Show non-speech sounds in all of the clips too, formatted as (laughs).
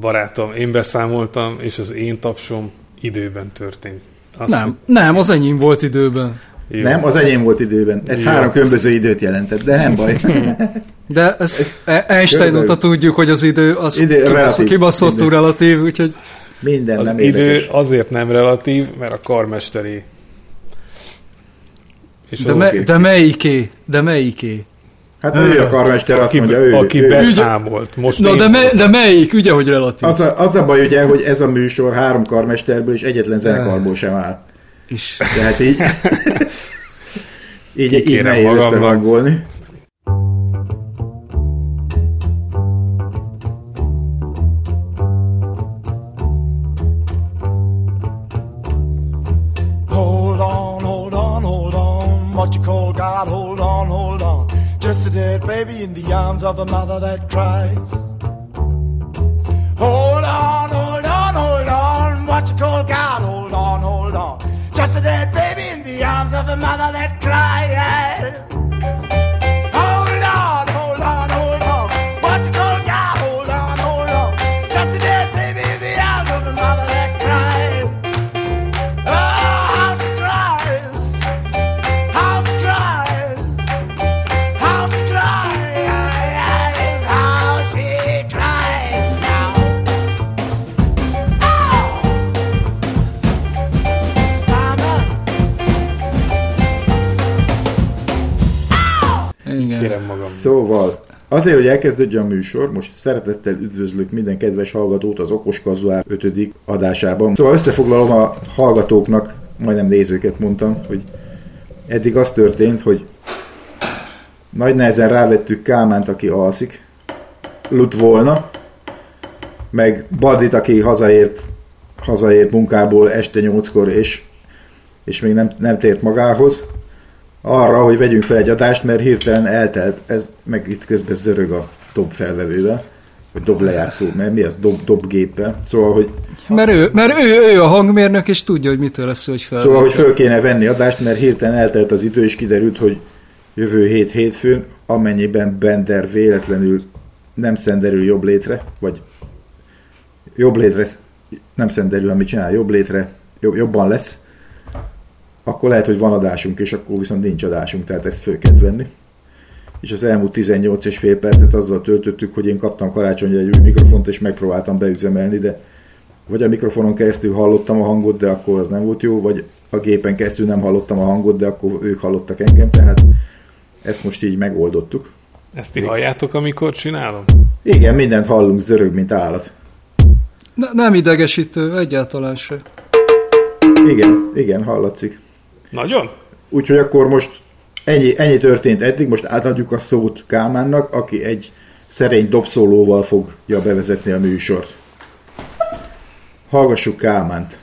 Barátom, én beszámoltam, és az én tapsom időben történt. Azt, nem, nem, az enyém volt időben. Jó. Nem, az enyém volt időben. Ez Jó. három különböző időt jelentett, de nem baj. (laughs) De ezt ez Einstein óta tudjuk, hogy az idő az idő, kibaszott, kibaszottul relatív, úgyhogy... Minden az nem idő érdekes. azért nem relatív, mert a karmesteri. És de, me, de melyiké? De melyiké? Hát ő a karmester, azt aki, mondja, ő. Aki ő, beszámolt. Most Na, de, me, de melyik? Ugye, hogy relatív? Az a, az a baj, ugye, hogy ez a műsor három karmesterből és egyetlen zenekarból sem áll. És... Tehát így... (laughs) így, így nehéz összehangolni. Baby in the arms of a mother that cries. Hold on, hold on, hold on. What you call God, hold on, hold on. Just a dead baby in the arms of a mother that cries. Szóval, azért, hogy elkezdődjön a műsor, most szeretettel üdvözlök minden kedves hallgatót az Okos Kazuár 5. adásában. Szóval összefoglalom a hallgatóknak, majdnem nézőket mondtam, hogy eddig az történt, hogy nagy nehezen rávettük Kálmánt, aki alszik, Lut volna, meg Badit, aki hazaért, hazaért munkából este nyolckor, és, és még nem, nem tért magához arra, hogy vegyünk fel egy adást, mert hirtelen eltelt, ez meg itt közben zörög a dob felvevővel, vagy dob lejátszó, mert mi ez, dob, dob. Szóval, hogy... Mert, ő, mert ő, ő a hangmérnök, és tudja, hogy mitől lesz, hogy fel. Szóval, hogy föl kéne venni adást, mert hirtelen eltelt az idő, és kiderült, hogy jövő hét hétfőn, amennyiben Bender véletlenül nem szenderül jobb létre, vagy jobb létre nem szenderül, amit csinál, jobb létre jobban lesz, akkor lehet, hogy van adásunk, és akkor viszont nincs adásunk, tehát ezt föl kell venni. És az elmúlt 18 és fél percet azzal töltöttük, hogy én kaptam karácsonyra egy új mikrofont, és megpróbáltam beüzemelni, de vagy a mikrofonon keresztül hallottam a hangot, de akkor az nem volt jó, vagy a gépen keresztül nem hallottam a hangot, de akkor ők hallottak engem, tehát ezt most így megoldottuk. Ezt ti halljátok, amikor csinálom? Igen, mindent hallunk, zörög, mint állat. Ne, nem idegesítő, egyáltalán se. Igen, igen, hallatszik. Nagyon? Úgyhogy akkor most ennyi, ennyi történt eddig, most átadjuk a szót Kálmánnak, aki egy szerény dobszólóval fogja bevezetni a műsort. Hallgassuk Kálmánt.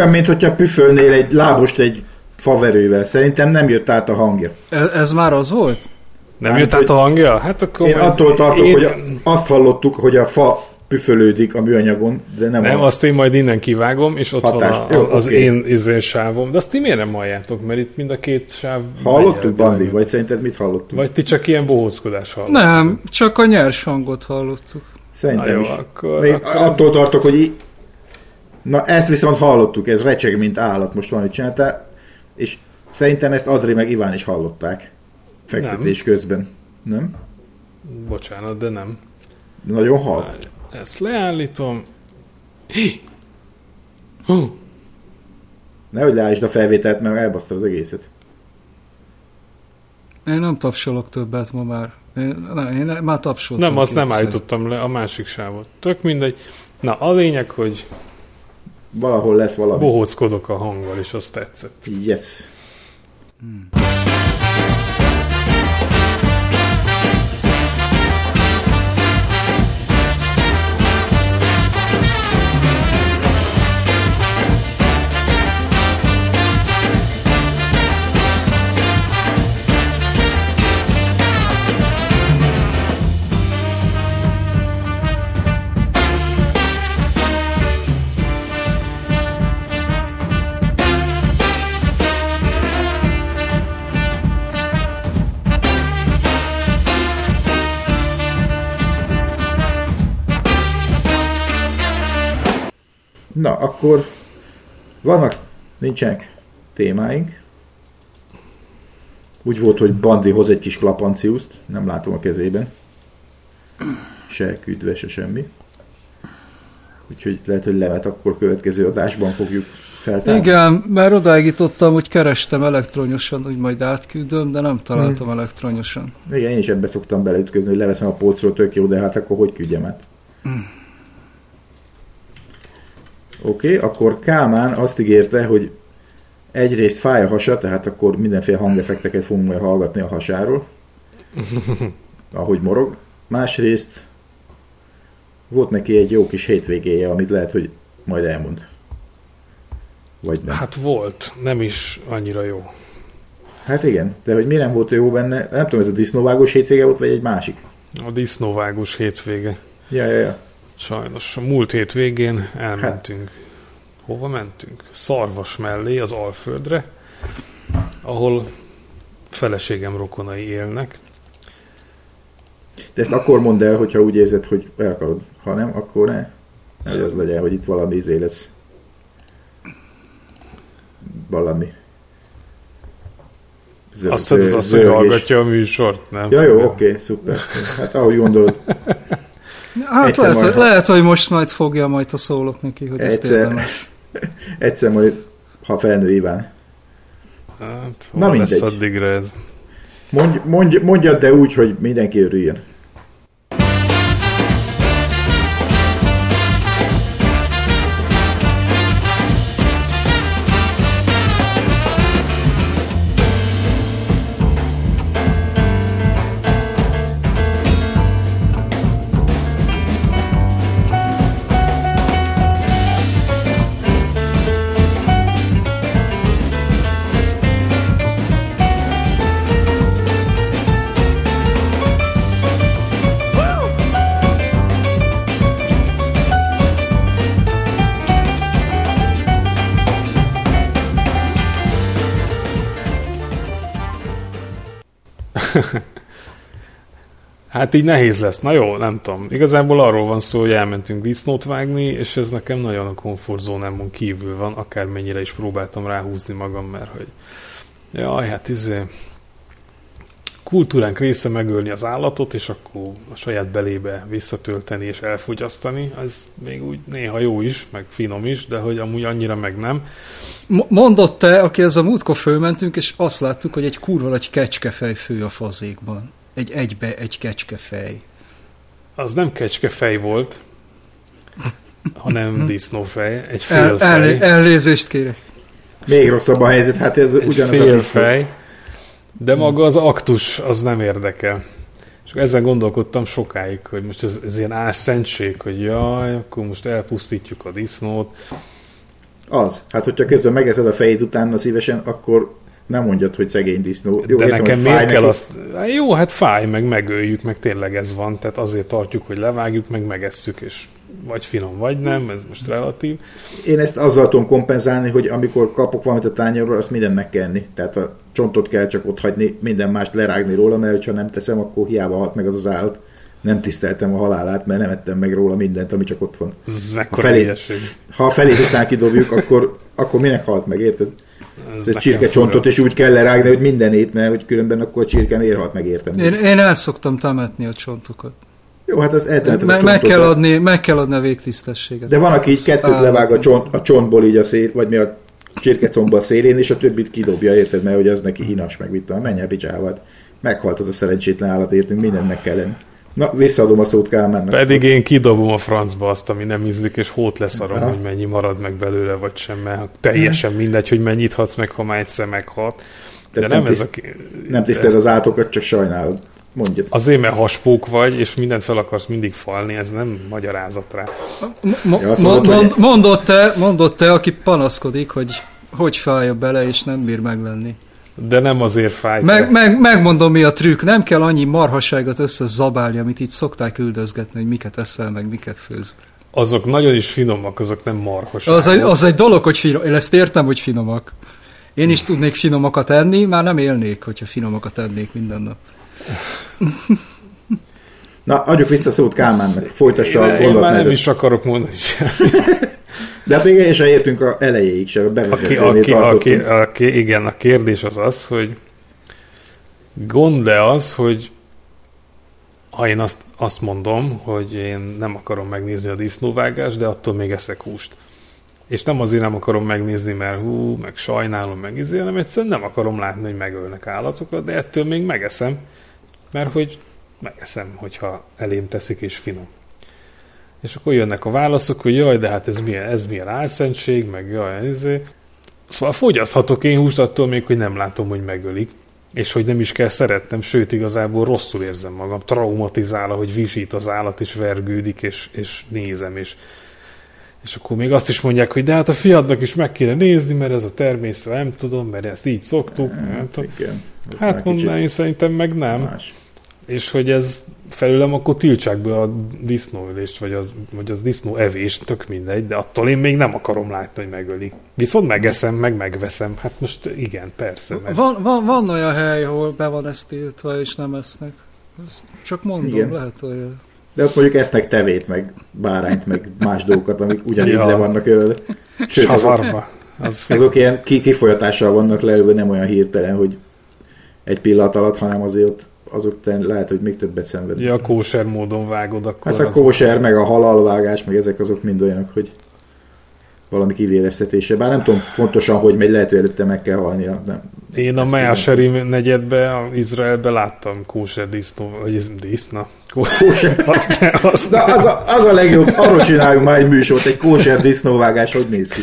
Olyan, mint hogyha püfölnél egy lábost egy faverővel. Szerintem nem jött át a hangja. Ez, ez már az volt? Nem jött át a hangja? Hát akkor én attól tartok, én... hogy azt hallottuk, hogy a fa püfölődik a műanyagon, de nem Nem, a... azt én majd innen kivágom, és ott Hatás. van a, Jó, az okay. én izén sávom. De azt ti miért nem halljátok? Mert itt mind a két sáv... Hallottuk, Bandi? Vagy szerinted mit hallottunk? Vagy ti csak ilyen bohózkodás hallottuk? Nem, csak a nyers hangot hallottuk. Szerintem Na jó, is. Akkor, Még akkor attól az... tartok, hogy Na ezt viszont hallottuk, ez recseg, mint állat most valamit csinálta, és szerintem ezt Adri meg Iván is hallották fektetés nem. közben. Nem? Bocsánat, de nem. Nagyon hall. Ezt leállítom. Hú. Nehogy leállítsd a felvételt, mert elbasztad az egészet. Én nem tapsolok többet ma már. Én, nem, én már tapsoltam. Nem, azt nem állítottam le, a másik sávot. Tök mindegy. Na, a lényeg, hogy valahol lesz valami. Bohóckodok a hanggal, és azt tetszett. Yes. Hmm. Na, akkor vannak, nincsenek témáink. Úgy volt, hogy Bandi hoz egy kis klapanciuszt, nem látom a kezében. Se küldve, se semmi. Úgyhogy lehet, hogy levet akkor következő adásban fogjuk feltárni. Igen, mert odáig jutottam, hogy kerestem elektronyosan, hogy majd átküldöm, de nem találtam hmm. elektronyosan. Igen, én is ebbe szoktam beleütközni, hogy leveszem a polcról, tök jó, de hát akkor hogy küldjem át? Hmm. Oké, okay, akkor Kálmán azt ígérte, hogy egyrészt fáj a hasa, tehát akkor mindenféle hangeffekteket fogunk majd hallgatni a hasáról, (laughs) ahogy morog. Másrészt volt neki egy jó kis hétvégéje, amit lehet, hogy majd elmond. Vagy nem. Hát volt, nem is annyira jó. Hát igen, de hogy mi nem volt jó benne, nem tudom, ez a disznóvágós hétvége volt, vagy egy másik? A disznóvágós hétvége. Ja, ja, ja. Sajnos. A múlt hétvégén elmentünk. Hát. Hova mentünk? Szarvas mellé, az Alföldre, ahol feleségem rokonai élnek. De ezt akkor mondd el, hogyha úgy érzed, hogy el akarod. Ha nem, akkor ne. Hogy az legyen, hogy itt valami izé lesz. Valami. Zöld, Azt hiszed, az hogy hallgatja a műsort, nem? Ja, jó, oké, okay, szuper. Hát ahogy gondolod. Hát lehet, majd, lehet, hogy most majd fogja majd a szólok neki, hogy egyszer, ezt érdemes. (laughs) Egyszer majd, ha felnő Iván. Hát, Na mindegy. lesz addigra ez? Mondj, mondj, mondjad, de úgy, hogy mindenki örüljön. (laughs) Hát így nehéz lesz. Na jó, nem tudom. Igazából arról van szó, hogy elmentünk disznót vágni, és ez nekem nagyon a komfortzónámon kívül van, akármennyire is próbáltam ráhúzni magam, mert hogy jaj, hát izé kultúránk része megölni az állatot, és akkor a saját belébe visszatölteni és elfogyasztani, ez még úgy néha jó is, meg finom is, de hogy amúgy annyira meg nem. Mondott te, aki ez a múltkor fölmentünk, és azt láttuk, hogy egy kurva egy kecskefej fő a fazékban egy egybe egy kecskefej. Az nem kecskefej volt, hanem hm. disznófej, egy félfej. El, el, elnézést kérek. Még rosszabb a helyzet, hát ez egy ugyanaz félfej, de maga az aktus az nem érdekel. És ezzel gondolkodtam sokáig, hogy most ez, ez ilyen álszentség, hogy jaj, akkor most elpusztítjuk a disznót. Az. Hát, hogyha közben megeszed a fejét utána szívesen, akkor nem mondjad, hogy szegény disznó. Jó, De értem, nekem miért kell azt... Jó, hát fáj, meg megöljük, meg tényleg ez van, tehát azért tartjuk, hogy levágjuk, meg megesszük, és vagy finom, vagy nem, ez most relatív. Én ezt azzal tudom kompenzálni, hogy amikor kapok valamit a tányérról, azt minden meg kell enni. Tehát a csontot kell csak ott hagyni, minden mást lerágni róla, mert ha nem teszem, akkor hiába halt meg az az állat. Nem tiszteltem a halálát, mert nem ettem meg róla mindent, ami csak ott van. Ez ha, felé, ha a felét után kidobjuk, akkor, akkor minek halt meg, érted? Ez egy csirkecsontot, és úgy kell lerágni, hogy mindenét, mert hogy különben akkor a csirke miért halt meg értem. Én, én el szoktam temetni a csontokat. Jó, hát az eltemeted me, meg, kell adni, meg kell adni a végtisztességet. De van, aki így kettőt levág a, csont, a csontból így a szél, vagy mi a csirkecombba a szélén, és a többit kidobja, érted, mert hogy az neki hinas, meg mit tudom, menj el picsával. Meghalt az a szerencsétlen állat, értünk, mindennek kell lenni. Na, visszaadom a szót Kálmánnak. Pedig én kidobom a francba azt, ami nem ízlik, és hót leszarom, Aha. hogy mennyi marad meg belőle, vagy sem, mert teljesen mindegy, hogy mennyit hadsz meg, ha már egyszer meghat. De, nem, nem, ez a... Nem tiszteled az állatokat, csak sajnálod. Mondjad. Azért, mert haspók vagy, és mindent fel akarsz mindig falni, ez nem magyarázat rá. mondott, te, mondott te, aki panaszkodik, hogy hogy fájja bele, és nem bír meglenni. De nem azért fáj. Meg, meg, megmondom, mi a trükk. Nem kell annyi marhaságot összezabálni, amit itt szokták üldözgetni, hogy miket eszel, meg miket főz. Azok nagyon is finomak, azok nem marhaságok. Az egy, az egy dolog, hogy finom. Én ezt értem, hogy finomak. Én is tudnék finomakat enni, már nem élnék, hogyha finomakat ennék minden nap. Na, adjuk vissza szót Kálmánnak, folytassa én, a én már nem is akarok mondani semmit. (laughs) De hát még el sem értünk a elejéig se, a A, ki, a, bevezetőnél ki, a, ki, tartottunk. a, ki, igen, a kérdés az az, hogy gond-e az, hogy ha én azt, azt mondom, hogy én nem akarom megnézni a disznóvágást, de attól még eszek húst. És nem azért nem akarom megnézni, mert hú, meg sajnálom, meg izé, hanem egyszerűen nem akarom látni, hogy megölnek állatokat, de ettől még megeszem, mert hogy megeszem, hogyha elém teszik és finom. És akkor jönnek a válaszok, hogy jaj, de hát ez milyen, ez milyen álszentség, meg jaj, izé. Szóval fogyaszthatok én húst attól még, hogy nem látom, hogy megölik. És hogy nem is kell szeretnem, sőt igazából rosszul érzem magam, traumatizál, hogy visít az állat, és vergődik, és, és nézem, és, és akkor még azt is mondják, hogy de hát a fiadnak is meg kéne nézni, mert ez a természet, nem tudom, mert ezt így szoktuk. Nem tudom. Igen. Ez Hát kicsit én szerintem meg nem. Más. És hogy ez felőlem akkor tiltsák be a disznóölést, vagy az, vagy az disznó evést, tök mindegy, de attól én még nem akarom látni, hogy megölik. Viszont megeszem, meg megveszem. Hát most igen, persze. Meg. Van, van, van olyan hely, ahol be van ezt tiltva, és nem esznek. Ez csak mondom, Igen. Lehet olyan. De ott mondjuk esznek tevét, meg bárányt, meg más dolgokat, amik ugyanígy Ja. le vannak ölve. Sőt, azok, Savarma. Az azok ilyen ki- kifolyatással vannak leülve, nem olyan hirtelen, hogy egy pillanat alatt, hanem azért ott azok lehet, hogy még többet szenvednek. Ja, kóser módon vágod, akkor Hát a kóser, meg a halalvágás, meg ezek azok mind olyanok, hogy valami kivéreztetése. Bár nem tudom pontosan, hogy megy, lehet, hogy előtte meg kell halnia. Nem. Én a Ezt Measeri negyedbe, a Izraelbe láttam kóser disznó, vagy ez disznó. Kóser. (laughs) Azt, ne, azt Na, az a, az a legjobb, arról csináljunk már egy műsort, egy kóser disznóvágás, hogy néz ki.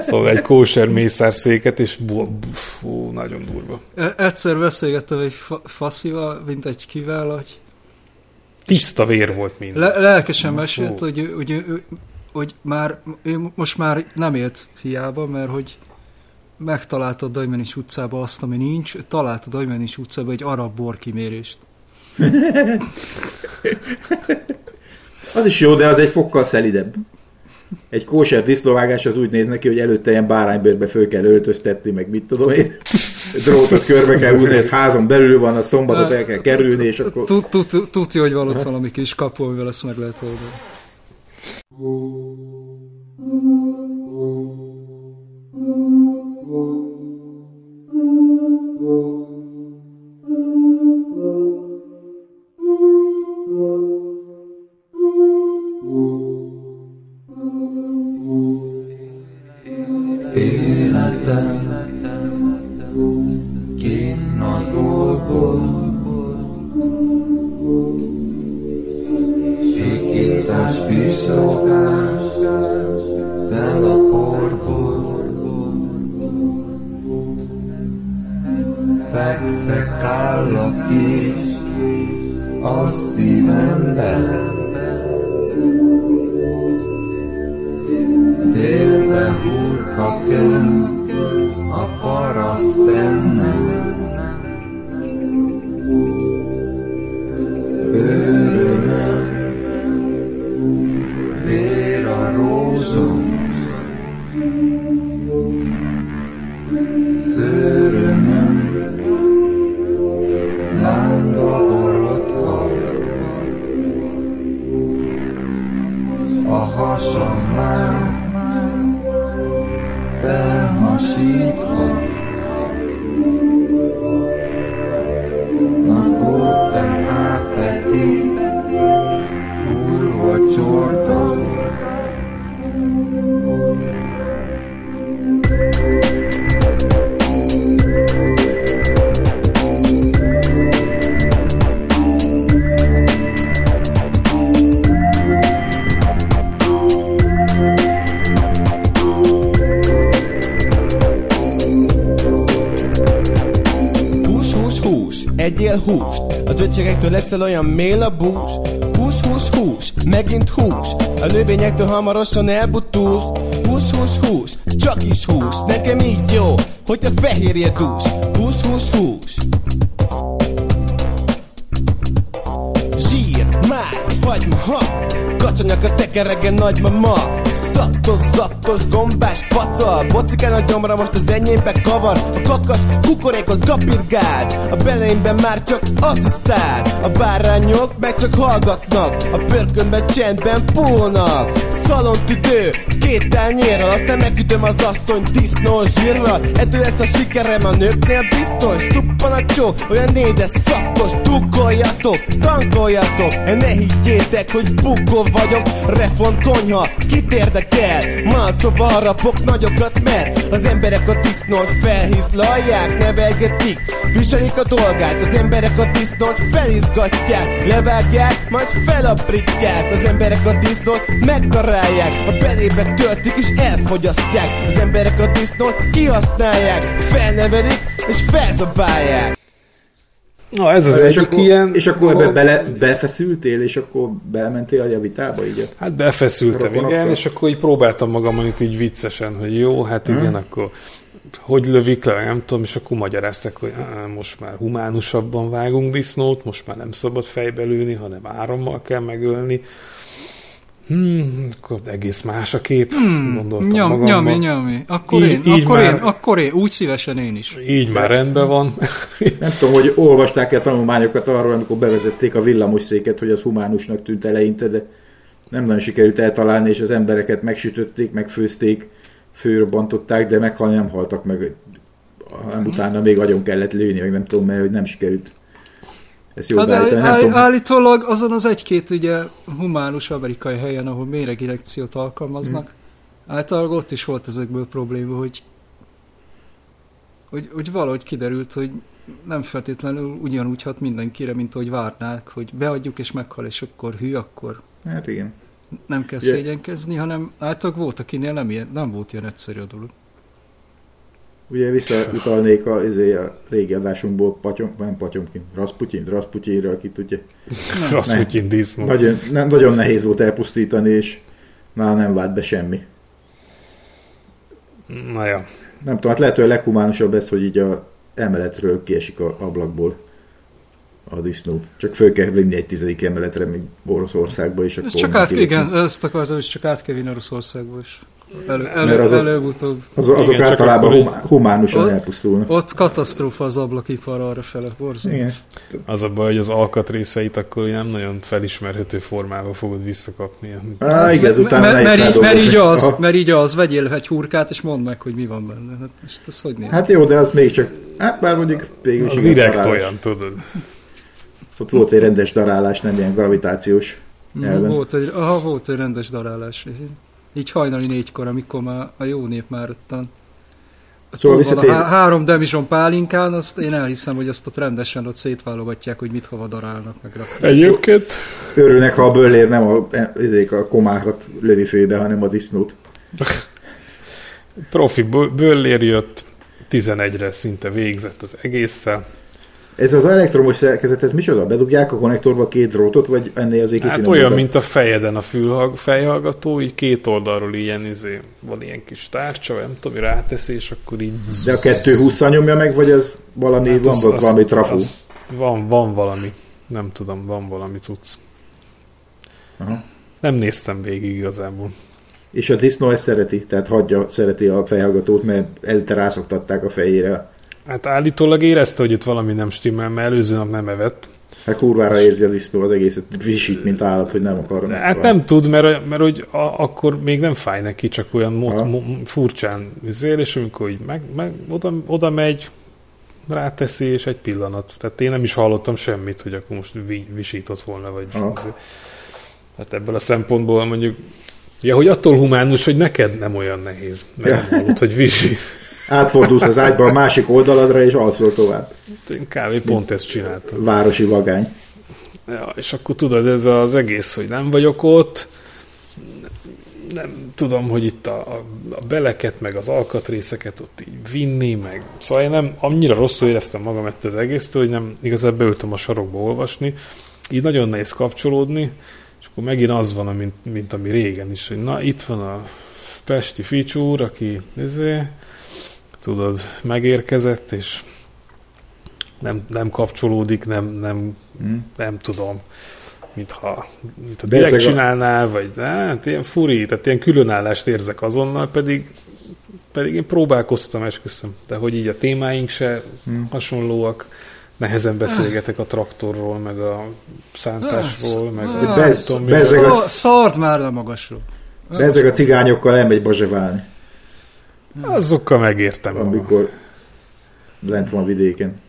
Szóval egy kóser mészárszéket, és bu, bu, fú, nagyon durva. E- Egyszer beszélgettem egy fa- faszival, mint egy kivel, hogy Tiszta vér volt minden. le- lelkesen mesélt, hogy, hogy, ő- ő- hogy már, ő most már nem élt hiába, mert hogy megtalálta a Dajmenis utcába azt, ami nincs, találta a Dajmenis utcába egy arab borkimérést. (laughs) Az is jó, de az egy fokkal szelidebb. Egy kóser disznóvágás az úgy néz neki, hogy előtte ilyen báránybőrbe föl kell öltöztetni, meg mit tudom én. Drótot körbe kell húzni, ez házon belül van, a szombatot el kell kerülni, és akkor... Tud- tud- tud- Tudja, hogy van ott valami kis kapu, amivel ezt meg lehet oldani. Oh Leszel olyan mél a bús Hús, hús, hús, megint hús. A növényektől hamarosan elbutulsz. Hús, hús, hús, csak is hús Nekem így jó, hogy a fehérje dús. Hús, hús, hús tekeregen nagymama. Szaptos, zaptos, gombás pacal Bocikán a gyomra most az enyémbe kavar. A kakas kukorékot kapirgál. A beleimben már csak asszisztál A bárányok meg csak hallgatnak. A pörkönben csendben pólnak Szalontüdő, két tányérral. Aztán megütöm az asszony disznó zsírral. Ettől lesz a sikerem a nőknél biztos Csuppan a csó, olyan nédes szaftos Tukoljatok, tankoljatok. Ne higgyétek, hogy bukó vagyok Refont konyha, kit érdekel? Malcóba harapok nagyokat, mert Az emberek a disznót felhizlalják Nevelgetik, viselik a dolgát Az emberek a disznót felizgatják. Levágják, majd felaprítják. Az emberek a disznót megdarálják A belébe töltik és elfogyasztják. Az emberek a disznót kihasználják Felnevelik és felzabálják Na ez az és egyik akkor, ilyen... és akkor ebbe dolog. bele, befeszültél, és akkor belmentél a javitába, így? Hát befeszültem, igen, és akkor így próbáltam magamon itt így viccesen, hogy jó, hát igen, akkor hogy lövik le, nem tudom, és akkor magyaráztak, hogy most már humánusabban vágunk disznót, most már nem szabad fejbe lőni, hanem árammal kell megölni. Hmm, akkor egész más a kép, hmm, gondoltam Nyom, magamban. nyomj, nyomj. Akkor Így- én, így akkor már- én, akkor én, úgy szívesen én is. Így már rendben van. (laughs) Nem tudom, hogy olvasták-e tanulmányokat arról, amikor bevezették a villamosszéket, hogy az humánusnak tűnt eleinte, de nem nagyon sikerült eltalálni, és az embereket megsütötték, megfőzték, főrobbantották, de meghalni nem haltak meg. hanem utána még agyon kellett lőni, meg nem tudom, mert hogy nem sikerült ezt jól Hát, beállítani. Áll, tudom, állítólag azon az egy-két ugye humánus amerikai helyen, ahol méregirekciót alkalmaznak, Hmm. általában ott is volt ezekből probléma, hogy, hogy, hogy valahogy kiderült, hogy nem feltétlenül ugyanúgy hat mindenkire, mint ahogy várnák, hogy beadjuk és meghal, és akkor hű, akkor Hát igen. nem kell szégyenkezni, hanem általában volt, akinél nem, ilyen, nem volt ilyen egyszerű a dolog. Ugye visszautalnék a, izé, a régi adásunkból Patyom, nem Patyomkin, Rasputin, Rasputinra, akit ugye Rasputin disznó. nagyon, nem, nagyon nehéz volt elpusztítani, és nála nem vált be semmi. Na ja. Nem tudom, hát lehet, hogy a leghumánusabb ez, hogy így a emeletről kiesik a ablakból a disznó. Csak föl kell vinni egy tizedik emeletre, mint Oroszországba, és Ez akkor... csak nem át, igen, ezt akartam, hogy csak át kell vinni Oroszországba is. Elő, Mert elő, azok- előbb-utóbb. Az, azok Igen, általában humá, humánusan Ott- elpusztulnak. Ott katasztrófa az ablakipar arra fele, borzalmas. Igen. Az a baj, hogy az alkatrészeit akkor nem nagyon felismerhető formában fogod visszakapni. Á, igen, utána mert, mert, így, mert így az, Aha. mert így az, vegyél egy hurkát, és mondd meg, hogy mi van benne. Hát, és ez hogy néz Hát jó, de az még csak... Hát bár mondjuk végül is Az direkt darálás. olyan, tudod. Ott volt egy rendes darálás, nem ilyen gravitációs. elven. Volt egy, aha, volt egy rendes darálás. Így hajnali négykor, amikor már a jó nép már ottan Szóval a visszatér- há- három demizson pálinkán, azt én elhiszem, hogy azt ott rendesen ott szétválogatják, hogy mit hova darálnak meg raknak. Egyébként Örülnek, ha a böllér nem a, ezék a komárat lövi főbe, hanem a disznót. profi bö- böllér jött, 11-re szinte végzett az egésszel. Ez az elektromos szerkezet, ez micsoda? Bedugják a konnektorba két drótot, vagy ennél azért Hát olyan, mint a fejeden a fülhag, fejhallgató, így két oldalról ilyen, izé, van ilyen kis tárcsa, vagy nem tudom, ráteszi, és akkor így... De a 220 nyomja meg, vagy ez valami, hát van az- ott az- valami trafú? az- Van, van valami. Nem tudom, van valami cucc. Aha. Nem néztem végig igazából. És a disznó ezt szereti, tehát hagyja, szereti a fejhallgatót, mert előtte rászoktatták a fejére. Hát állítólag érezte, hogy itt valami nem stimmel, mert előző nap nem evett. Hát kurvára érzi a disznó az egészet, visít, mint állat, hogy nem akar. De hát nem tud, mert, mert hogy a, akkor még nem fáj neki, csak olyan moc, mo, furcsán izél, és amikor így meg, meg, oda, oda megy, ráteszi, és egy pillanat. Tehát én nem is hallottam semmit, hogy akkor most vi, visított volna, vagy izé. Hát ebből a szempontból mondjuk, ja, hogy attól humánus, hogy neked nem olyan nehéz, mert Ja. nem hallod, hogy visít. (laughs) Átfordulsz az ágyba a másik oldaladra, és alszol tovább. Kb. pont ezt csináltam. Városi vagány. Ja, és akkor tudod, ez az egész, hogy nem vagyok ott, nem tudom, hogy itt a, a, a beleket, meg az alkatrészeket ott így vinni, meg szóval én nem, annyira rosszul éreztem magam ettől az egésztől, hogy nem igazán beültem a sarokba olvasni, így nagyon nehéz kapcsolódni, és akkor megint az van, mint, mint ami régen is, hogy na, itt van a Pesti Ficsúr, aki ezé, tudod, megérkezett, és nem, nem kapcsolódik, nem, nem Hm? nem tudom. mintha, mintha direkt Bezzeg a- csinálnál, vagy hát ilyen furi, tehát ilyen különállást érzek azonnal, pedig, pedig én próbálkoztam, esküszöm, de hogy így a témáink se Hmm. hasonlóak, nehezen beszélgetek a traktorról, meg a szántásról, meg Ah, nem bez- tudom, mi. bez- Ezek a- Szar, szard már le magasról. De ezek a cigányokkal elmegy bazseválni, azokkal megértem. magam. amikor lent van vidéken.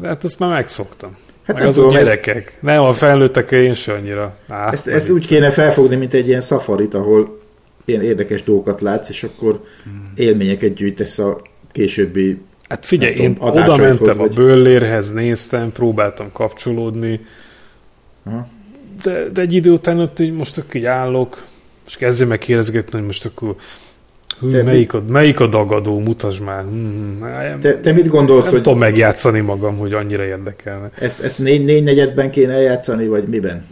De hát azt már megszoktam. Hát meg azok tudom, ezt, gyerekek. Nem, a felnőttekkel én se annyira. Á, ezt, ezt úgy kéne felfogni, mint egy ilyen szafarit, ahol ilyen érdekes dolgokat látsz, és akkor élményeket gyűjtesz a későbbi Hát figyelj, nem én tudom, oda mentem a vagy. bőllérhez, néztem, próbáltam kapcsolódni, Aha. de, de egy idő után ott így most akkor így állok, és kezdjem meg kérdezgetni, hogy most akkor hű, Te melyik, a, melyik a dagadó, mutasd már. Hmm, nem, Te, te mit gondolsz, nem hogy tudom megjátszani magam, hogy annyira érdekelne. ezt, ezt négy, négy negyedben kéne eljátszani, vagy miben?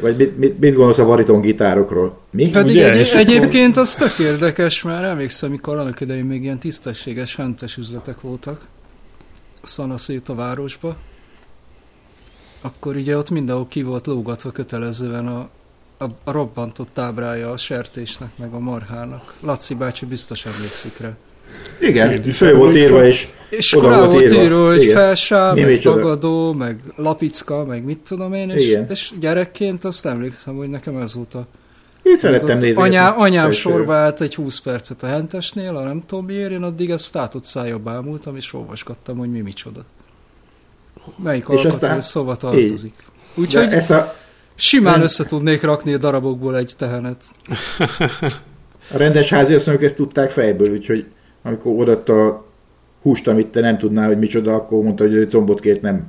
vagy mit, mit, mit gondolsz a bariton gitárokról? Mi? Pedig Ugye, egy, egyébként az tök érdekes, mert emlékszem, mikor annak idején még ilyen tisztességes, hentes üzletek voltak szanaszét a városba, akkor ugye ott mindenhol ki volt lógatva kötelezően a, a, a robbantott tábrája a sertésnek, meg a marhának. Laci bácsi biztos emlékszik rá. Igen, fő volt írva, és És Oda volt volt írva. írva, hogy Igen. felsá, Mi meg tagadó, meg lapicka, meg mit tudom én, és, Igen. és gyerekként azt emlékszem, hogy nekem ez volt a én szerettem nézni. Anyá, anyám sorba állt egy 20 percet a hentesnél, a nem tudom miért, én addig ezt tátott szájjal bámultam, és olvasgattam, hogy mi micsoda. Melyik És alkatrész aztán szóva tartozik. Úgyhogy Úgyhogy ezt a, simán össze tudnék rakni a darabokból egy tehenet. a rendes háziasszonyok ezt tudták fejből, úgyhogy amikor odaadta a húst, amit te nem tudnál, hogy micsoda, akkor mondta, hogy combot kért, nem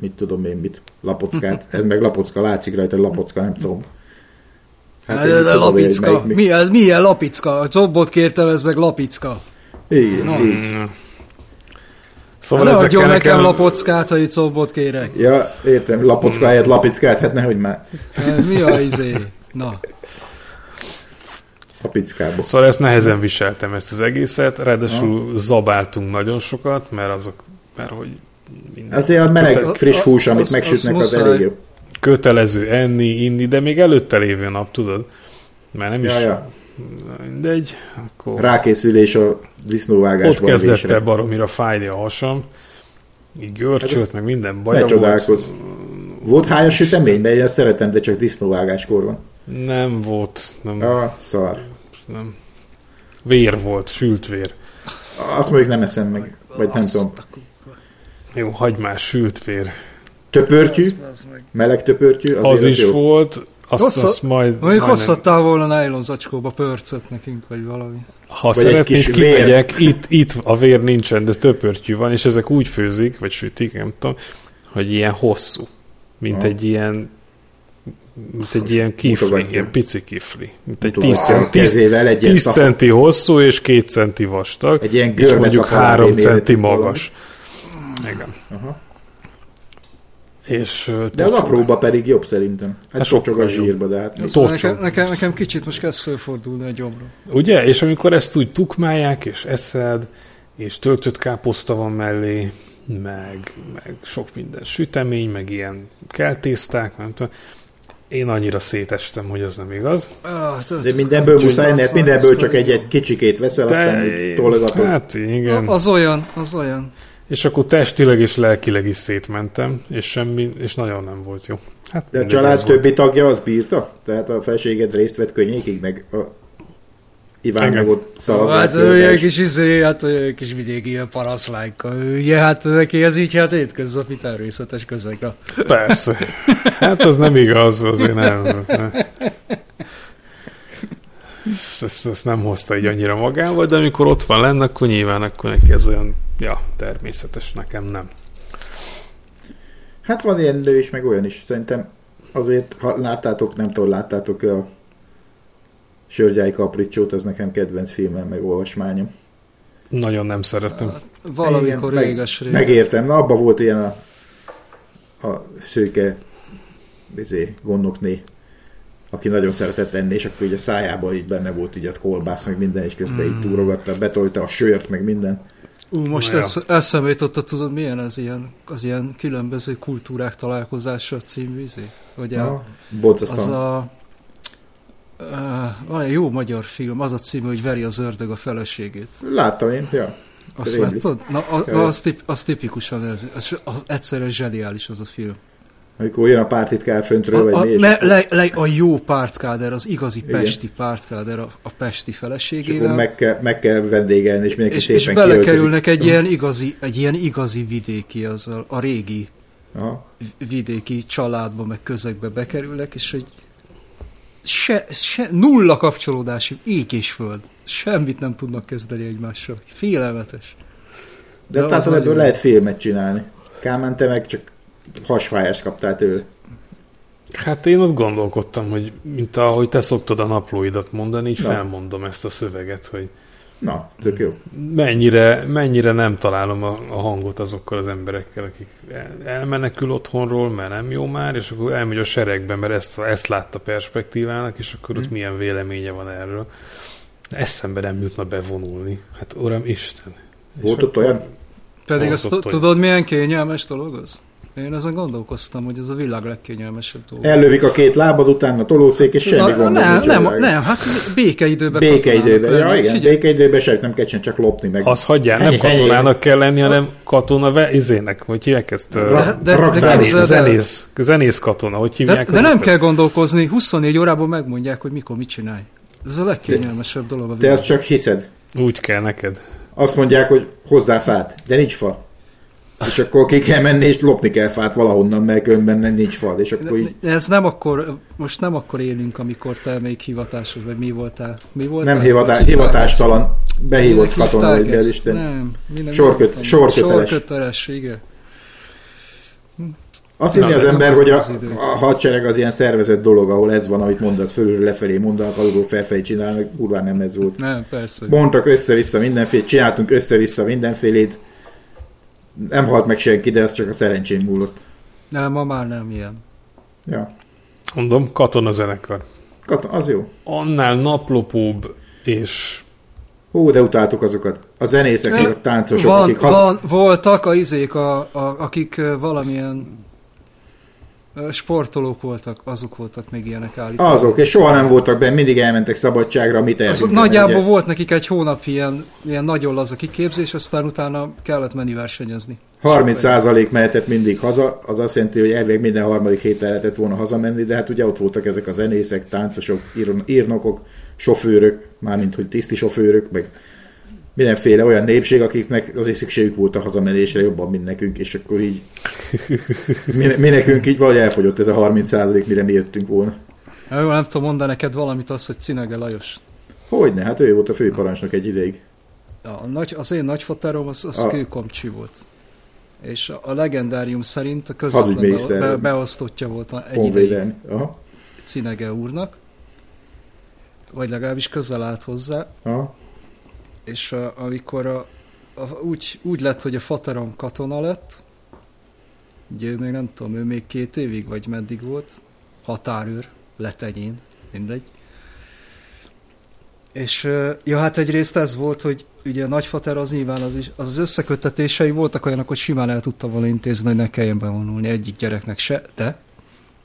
mit tudom én mit, lapockát. Ez meg lapocka, látszik rajta, hogy lapocka, nem comb. Hát, én ez mit a lapicka. melyik mi. Ez, milyen lapicka? A combot kértem, ez meg lapicka. Igen, Na. így. Szóval ne adjon nekem nekem... lapockát, ha itt combot kérek. Ja, értem, lapocka helyett lapickát, hát nehogy már Mi a izé? Na, a pickába. Szóval ezt nehezen viseltem ezt az egészet, ráadásul zabáltunk nagyon sokat, mert azok, mert hogy minden Azért a meleg, Köte- friss hús, amit az- megsütnek, az az elég jó. kötelező enni, inni, de még előtte lévő nap, tudod? Mert nem is... Ja, ja. Mindegy, akkor Rákészülés a ott disznóvágásban. kezdett el baromira fájni a hasam, így Hát görcsölt, ezt meg minden Ne baja volt. hájas sütemény, de én szeretem, de csak disznóvágáskor van. Nem volt, nem, Ah, szar. nem. Vér volt, sült vér. Azt mondjuk nem eszem meg, vagy nem tudom. Jó, hagymás, sült vér. Töpörtyű, az, az meleg töpörtyű, azért Az is jó. volt, azt, Hossza- azt majd... Mondjuk majdnem- hosszattál volna nájlon zacskóba pörcöt nekünk, vagy valami. Ha Vagy szeretnéd, vér. kimegyek, itt, itt a vér nincsen, de töpörtyű van, és ezek úgy főzik, vagy sütik, nem tudom, hogy ilyen hosszú, mint Aha. egy ilyen mint egy ilyen kifli, ilyen pici kifli. Mint egy Mutogatja 10, a cent, 10, kezével egy ilyen 10 szafat. centi hosszú és 2 centi vastag, Egy ilyen és mondjuk szafalábé 3 méretű centi magas. Igen. Aha. És De az apróba pedig jobb szerintem. Hát Hát sokkal a zsírba, de hát... Tocsog. Nekem, nekem, nekem kicsit most kezd fölfordulni a gyomra. Ugye? És amikor ezt úgy tukmálják, és eszed, és töltött káposzta van mellé, meg, meg sok minden sütemény, meg ilyen keltészták, nem tudom. Én annyira szétestem, hogy az nem igaz. Ah, De mindenből muszáj, mert mindenből csak egy-egy kicsikét veszel, aztán tologatod. hát igen. Az olyan, az olyan. És akkor testileg és lelkileg is szétmentem, és semmi, és nagyon nem volt jó. Hát De a család volt. többi tagja az bírta? Tehát a felséged részt vett könnyékig, meg a Iván meg ott szalagát. Hát ő egy kis izé, hát ő egy kis vidéki ilyen paraszlányka. Ugye, hát neki ez így hát étköznapi természetes közeg. Persze. Hát az nem igaz, azért nem. (laughs) Ezt, ezt, ezt nem hozta így annyira magával, de amikor ott van lenne, akkor nyilván akkor neki ez olyan, ja, természetes, nekem nem. Hát van ilyen is, meg olyan is. Szerintem azért, ha láttátok, nem tudom, láttátok a Sörgyály Kapricsót, az nekem kedvenc filmem, meg olvasmányom. Nagyon nem szeretem. Valamikor Igen, réges rég. Megértem, na abban volt ilyen a, a szőke izé, gondnokné, aki nagyon szeretett enni, és akkor így a szájában így benne volt így a kolbász, meg minden, és közben így túrogatta, betolta a sört, meg minden. Ú, most ja. esz, eszembe jutott, tudod milyen az ilyen, az ilyen különböző kultúrák találkozása című izé? A, Ja. az a Uh, van egy jó magyar film, az a címe, hogy Veri az ördög a feleségét. Láttam én, ja. Azt Rémlik. láttad? Na, a, Ja. az, tip, az tipikusan ez. Az, az egyszerűen zseniális az a film. Amikor jön a pártitkár föntről, A, vagy a, és le, le, a jó pártkáder, az igazi Igen. pesti pártkáder a, a pesti és feleségével. akkor meg kell, meg kell vendégelni, és mindenki és, szépen és belekerülnek kiöltözik. egy ilyen igazi, egy ilyen igazi vidéki, az a, a régi Aha. vidéki családba, meg közegbe bekerülnek, és egy se, se, nulla kapcsolódási, ég és föld. Semmit nem tudnak kezdeni egymással. Félelmetes. De De hát az ebből lehet filmet csinálni. Kálmán, te meg csak hasfájást kaptál tőle. Hát én azt gondolkodtam, hogy mint ahogy te szoktad a naplóidat mondani, így Na. felmondom ezt a szöveget, hogy Na, tök jó. mennyire, mennyire nem találom a, a hangot azokkal az emberekkel, akik el- elmenekül otthonról, mert nem jó már, és akkor elmegy a seregbe, mert ezt, ezt látta perspektívának, és akkor Hm. ott milyen véleménye van erről. Eszembe nem jutna bevonulni. Hát uram Isten. Volt És ott olyan? Pedig azt tudod, milyen kényelmes dolog az? Én ezen gondolkoztam, hogy ez a világ legkényelmesebb dolog. Ellövik a két lábad után a tolószék, és semmi Na, gond nem, nem, világon. nem, hát békeidőben Békeidőben, ja igen, Figyelj, békeidőben semmit nem kell csak lopni meg. Azt hagyjál, nem katonának kell lenni, hanem katona ve, izének, hogy hívják ezt? De- de rakzális. zenész, zenész, zenész katona, hogy de, hívják? de nem azokat? kell gondolkozni, 24 órában megmondják, hogy mikor mit csinálj. Ez a legkényelmesebb dolog a Te világon. azt csak hiszed. Úgy kell neked. Azt mondják, hogy hozzá fát, de nincs fa. És akkor ki kell menni, és lopni kell fát valahonnan, mert különben nem nincs fa. És akkor így Ez nem akkor, most nem akkor élünk, amikor te még hivatásos, vagy mi voltál? Mi voltál? nem hivatá- Hogy hívták hivatástalan, behívott katona, vagy ezt? Isten. Nem, Sorköt- sorköteles. Sorköteles, igen. Azt hinni az ember, az hogy a, az idő. a hadsereg az ilyen szervezett dolog, ahol ez van, amit mondasz, fölül lefelé mondanak, alulról felfelé csinálnak, kurván nem ez volt. Nem, persze. Mondtak össze-vissza mindenfélét, csináltunk össze-vissza mindenfélét, nem halt meg senki, de ez csak a szerencsém múlott. Nem, ma már nem ilyen. Ja. Mondom, katona zenekar. Katon, az jó. Annál naplopóbb és Hú, de utáltuk azokat. A zenészek, a táncosok, van, akik haza... van, voltak a izék, a, a, akik valamilyen sportolók voltak, azok voltak még ilyenek állítólag. Azok, és soha nem voltak benne, mindig elmentek szabadságra, mit elvintenek, nagyjából ugye? volt nekik egy hónap ilyen, ilyen nagyon laza kiképzés, aztán utána kellett menni versenyezni. 30% mehetett mindig haza, az azt jelenti, hogy elvég minden harmadik héten lehetett volna hazamenni, de hát ugye ott voltak ezek a zenészek, táncosok, ír- írnokok, sofőrök, mármint hogy tiszti sofőrök, meg mindenféle olyan népség, akiknek azért szükségük volt a hazamenésre jobban, mint nekünk, és akkor így mi, mi nekünk így valahogy elfogyott ez a 30 mire mi jöttünk volna. Jó, nem tudom mondani neked valamit az, hogy Cinege Lajos. Hogyne, hát ő volt a főparancsnok egy ideig. A nagy, az én nagyfaterom az, az A- kőkomcsi volt. És a, legendárium szerint a közvetlen be, be, beosztottja volt egy ideig Honvédelmi. Aha, Cinege úrnak, vagy legalábbis közel állt hozzá, aha. És a, amikor a, a, úgy, úgy lett, hogy a faterom katona lett, ugye ő még nem tudom, ő még két évig, vagy meddig volt, határőr, letenyén, mindegy. És ja, hát egyrészt ez volt, hogy ugye a nagyfater az nyilván az, is, az, az összekötetései voltak olyanok, hogy simán el tudta volna intézni, hogy ne kelljen bevonulni egyik gyereknek se, de,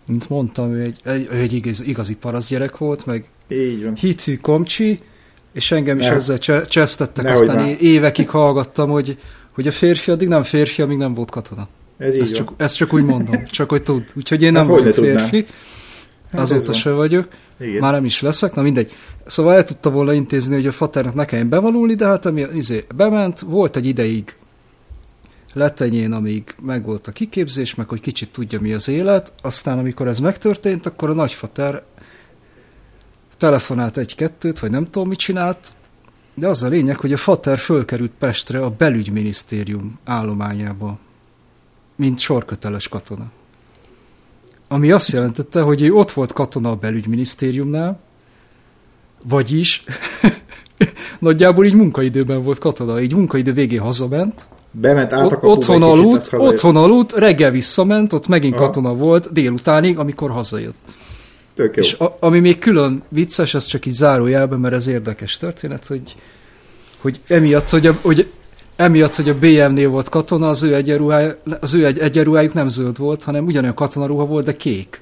mint mondtam, ő egy, egy, egy igaz, igazi parasz gyerek volt, meg Így van. hitű komcsi, és engem is Ne. ezzel cse- csesztettek, Nehogy aztán már. évekig hallgattam, hogy, hogy a férfi addig nem férfi, amíg nem volt katona. Ez Ezt csak, ezt csak úgy mondom, csak hogy tud. Úgyhogy én nem Hát vagyok tudnám. férfi, Hát ez azóta se vagyok, Igen. már nem is leszek, na mindegy. Szóval el tudta volna intézni, hogy a faternak ne kelljen bevonulni, de hát ami izé, bement, volt egy ideig letenyén, amíg megvolt a kiképzés, meg hogy kicsit tudja, mi az élet. Aztán, amikor ez megtörtént, akkor a nagyfater telefonált egy-kettőt, vagy nem tudom, mit csinált, de az a lényeg, hogy a fater fölkerült Pestre a belügyminisztérium állományába, mint sorköteles katona. Ami azt jelentette, hogy ő ott volt katona a belügyminisztériumnál, vagyis (laughs) nagyjából így munkaidőben volt katona, így munkaidő végén hazament, Bement át a otthon aludt, otthon aludt, reggel visszament, ott megint Aha. katona volt délutánig, amikor hazajött. Tök jó. És a, ami még külön vicces, ez csak így zárójelben, mert ez érdekes történet, hogy, hogy emiatt, hogy, a, hogy emiatt, hogy a BM-nél volt katona, az ő, egyenruháj, az ő egy, egyenruhájuk nem zöld volt, hanem ugyanolyan katonaruha volt, de kék.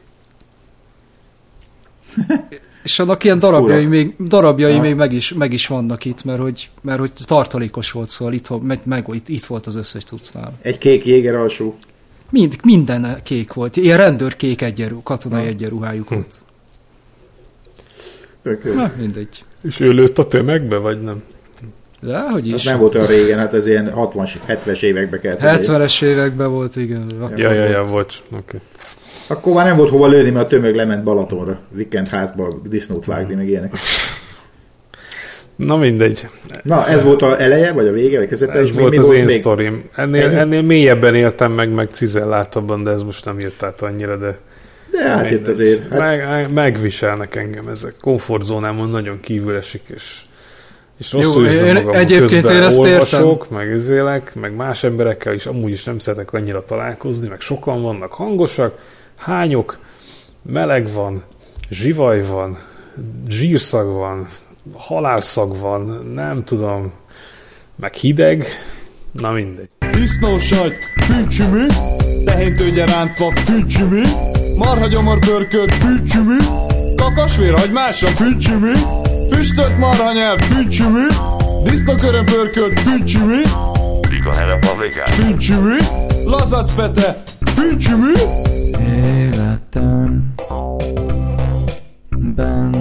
(laughs) És annak ilyen darabjai, Fura. még, darabjai Ja. még meg is, meg is vannak itt, mert hogy, mert hogy tartalékos volt, szóval itt, meg, meg, itt, itt volt az összes cuccnál. Egy kék jéger alsó. Mind, minden kék volt. Ilyen rendőrkék egyenruh, katonai egyenruhájuk Hm. volt. Tök jó. Na, mindegy. És ő lőtt a tömegbe, vagy nem? De hogy is. nem volt olyan régen, hát ez ilyen 60-70-es évekbe kellett. hogy legyen. 70-es években volt, igen. akkor Ja, ja, ja, volt. Okay. Akkor már nem volt hova lőni, mert a tömeg lement Balatonra. Vikendházba disznót vágni, meg ilyenek. Na mindegy. Na, ez volt a eleje, vagy a vége, vagy kezdete? Ez még volt mi az én még? sztorim. Ennél, Ennyi? ennél mélyebben éltem meg, meg cizelláltabban, de ez most nem jött át annyira, de De hát itt mindegy. azért. Hát, Meg, megviselnek engem ezek. Komfortzónámon nagyon kívül esik, és, és Jó, rosszul érzem én- magam, egyébként közben én ezt olvasok, meg izélek, meg más emberekkel is amúgy is nem szeretek annyira találkozni, meg sokan vannak hangosak, hányok, meleg van, zsivaj van, zsírszag van, halálszag van, nem tudom, meg hideg, na mindegy. Disznósajt, fűcsümű, tehéntőgye rántva, fűcsümű, marhagyomor pörkölt, fűcsümű, kakasvér hagymása, fűcsümű, füstölt marhanyelv, fűcsümű, disznókörön pörkölt, fűcsümű, Pika herep a végát. fűcsümű, lazac pete, fűcsümű, Életem. Benn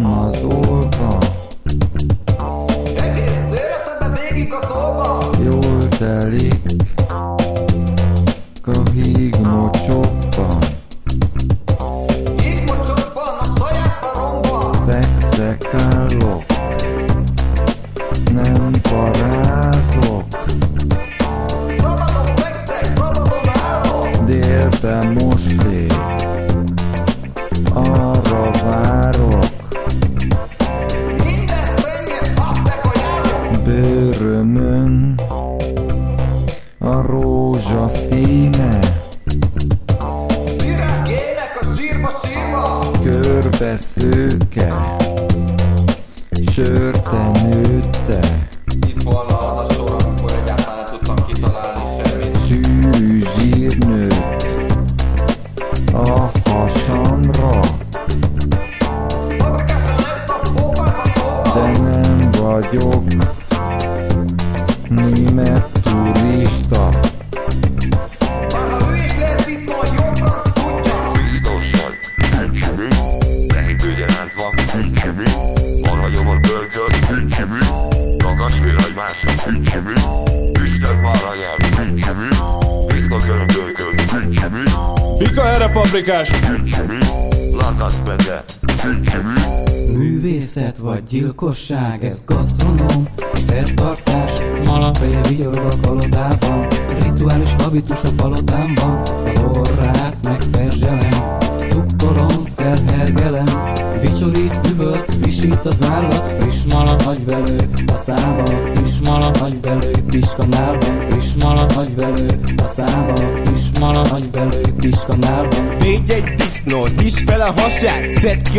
gyilkosság, ez gasztronóm, szertartás, malafeje vigyorog a kalodában, rituális habitus a palotámban, az orrát megperzselem, cukkoron felhergelem, vicsorít, üvölt, visít az állat, friss malat, agyvelő, a szába, friss malat, agyvelő, kis kanálban, friss malat, agyvelő, a szába, friss malat, agyvelő, kis kanálban, Védj egy disznót, is fel a ki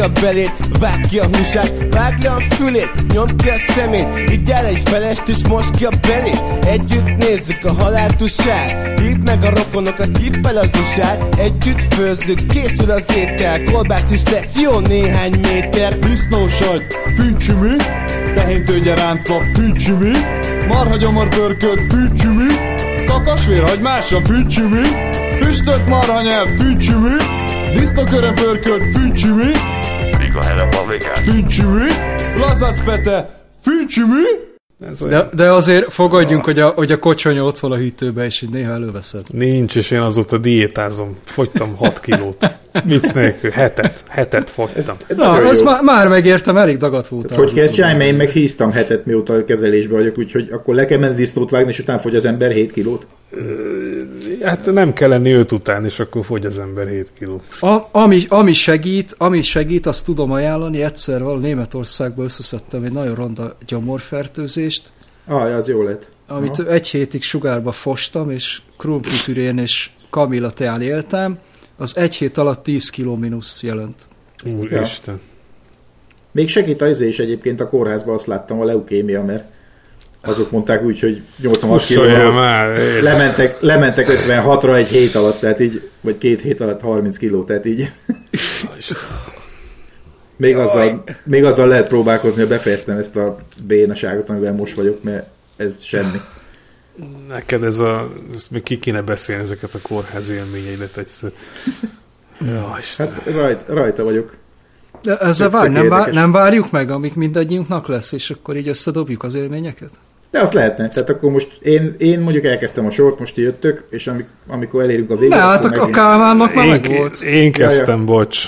a belét, vágd ki a húsát Vágd le a fülét, nyomd ki a szemét Így el egy felest és most ki a belét. Együtt nézzük a haláltusát Hívd meg a rokonokat, hívd fel az usát Együtt főzzük, készül az étel Kolbász is lesz, jó néhány méter. Disznósajt, fűcsümű, tehéntőgye rántva, fűcsümű, marhagyomor pörkölt, fűcsümű, kakasvér hagymása, fűcsümű, füstölt marhanyelv, fűcsümű, disznókörön pörkölt, fűcsümű, a végát. fűcsümű, lazac pete, fűcsümű, Ez olyan. De, de azért fogadjunk, hogy a, hogy a kocsonya ott van a hűtőben, és így néha előveszed. Nincs, és én azóta diétázom. Fogytam 6 kilót. Vicc nélkül, hetet, hetet fogytam. Na, Nagyon azt jó. már, megértem, elég dagat voltál. Hogy kell ezt csinálni, mert én meg híztam hetet, mióta a kezelésben vagyok, úgyhogy akkor le kell menni disznót vágni, és utána fogy az ember 7 kilót. Hát nem kell lenni őt után, és akkor fogy az ember 7 kiló. A, ami, ami, segít, ami segít, azt tudom ajánlani, egyszer val Németországban összeszedtem egy nagyon ronda gyomorfertőzést, Ah, az jó lett. amit egy hétig sugárba fostam, és krumplipürén és kamilla teán éltem, az egy hét alatt 10 kiló mínusz jelent. Úristen. Még segít az is egyébként a kórházban, azt láttam, a leukémia, mert azok mondták úgy, hogy 86 Hussoljál kilóról lementek, lementek 56-ra egy hét alatt, tehát így, vagy két hét alatt 30 kiló, tehát így még azzal, még azzal lehet próbálkozni, hogy befejeztem ezt a bénaságot, amivel most vagyok, mert ez semmi. Neked ez a... Ezt még ki kéne beszélni ezeket a kórház élményeidet egyszer. Ja, Isten. Hát rajt, rajta vagyok. De ezzel tök nem, vár, nem várjuk meg, amik mindannyiunknak lesz, és akkor így összedobjuk az élményeket? De azt lehetne. Tehát akkor most én, én mondjuk elkezdtem a sort, most jöttök, és amik, amikor elérünk a végére, Ne, hát a, Kálmánnak már Én, meg volt. én kezdtem, bocs.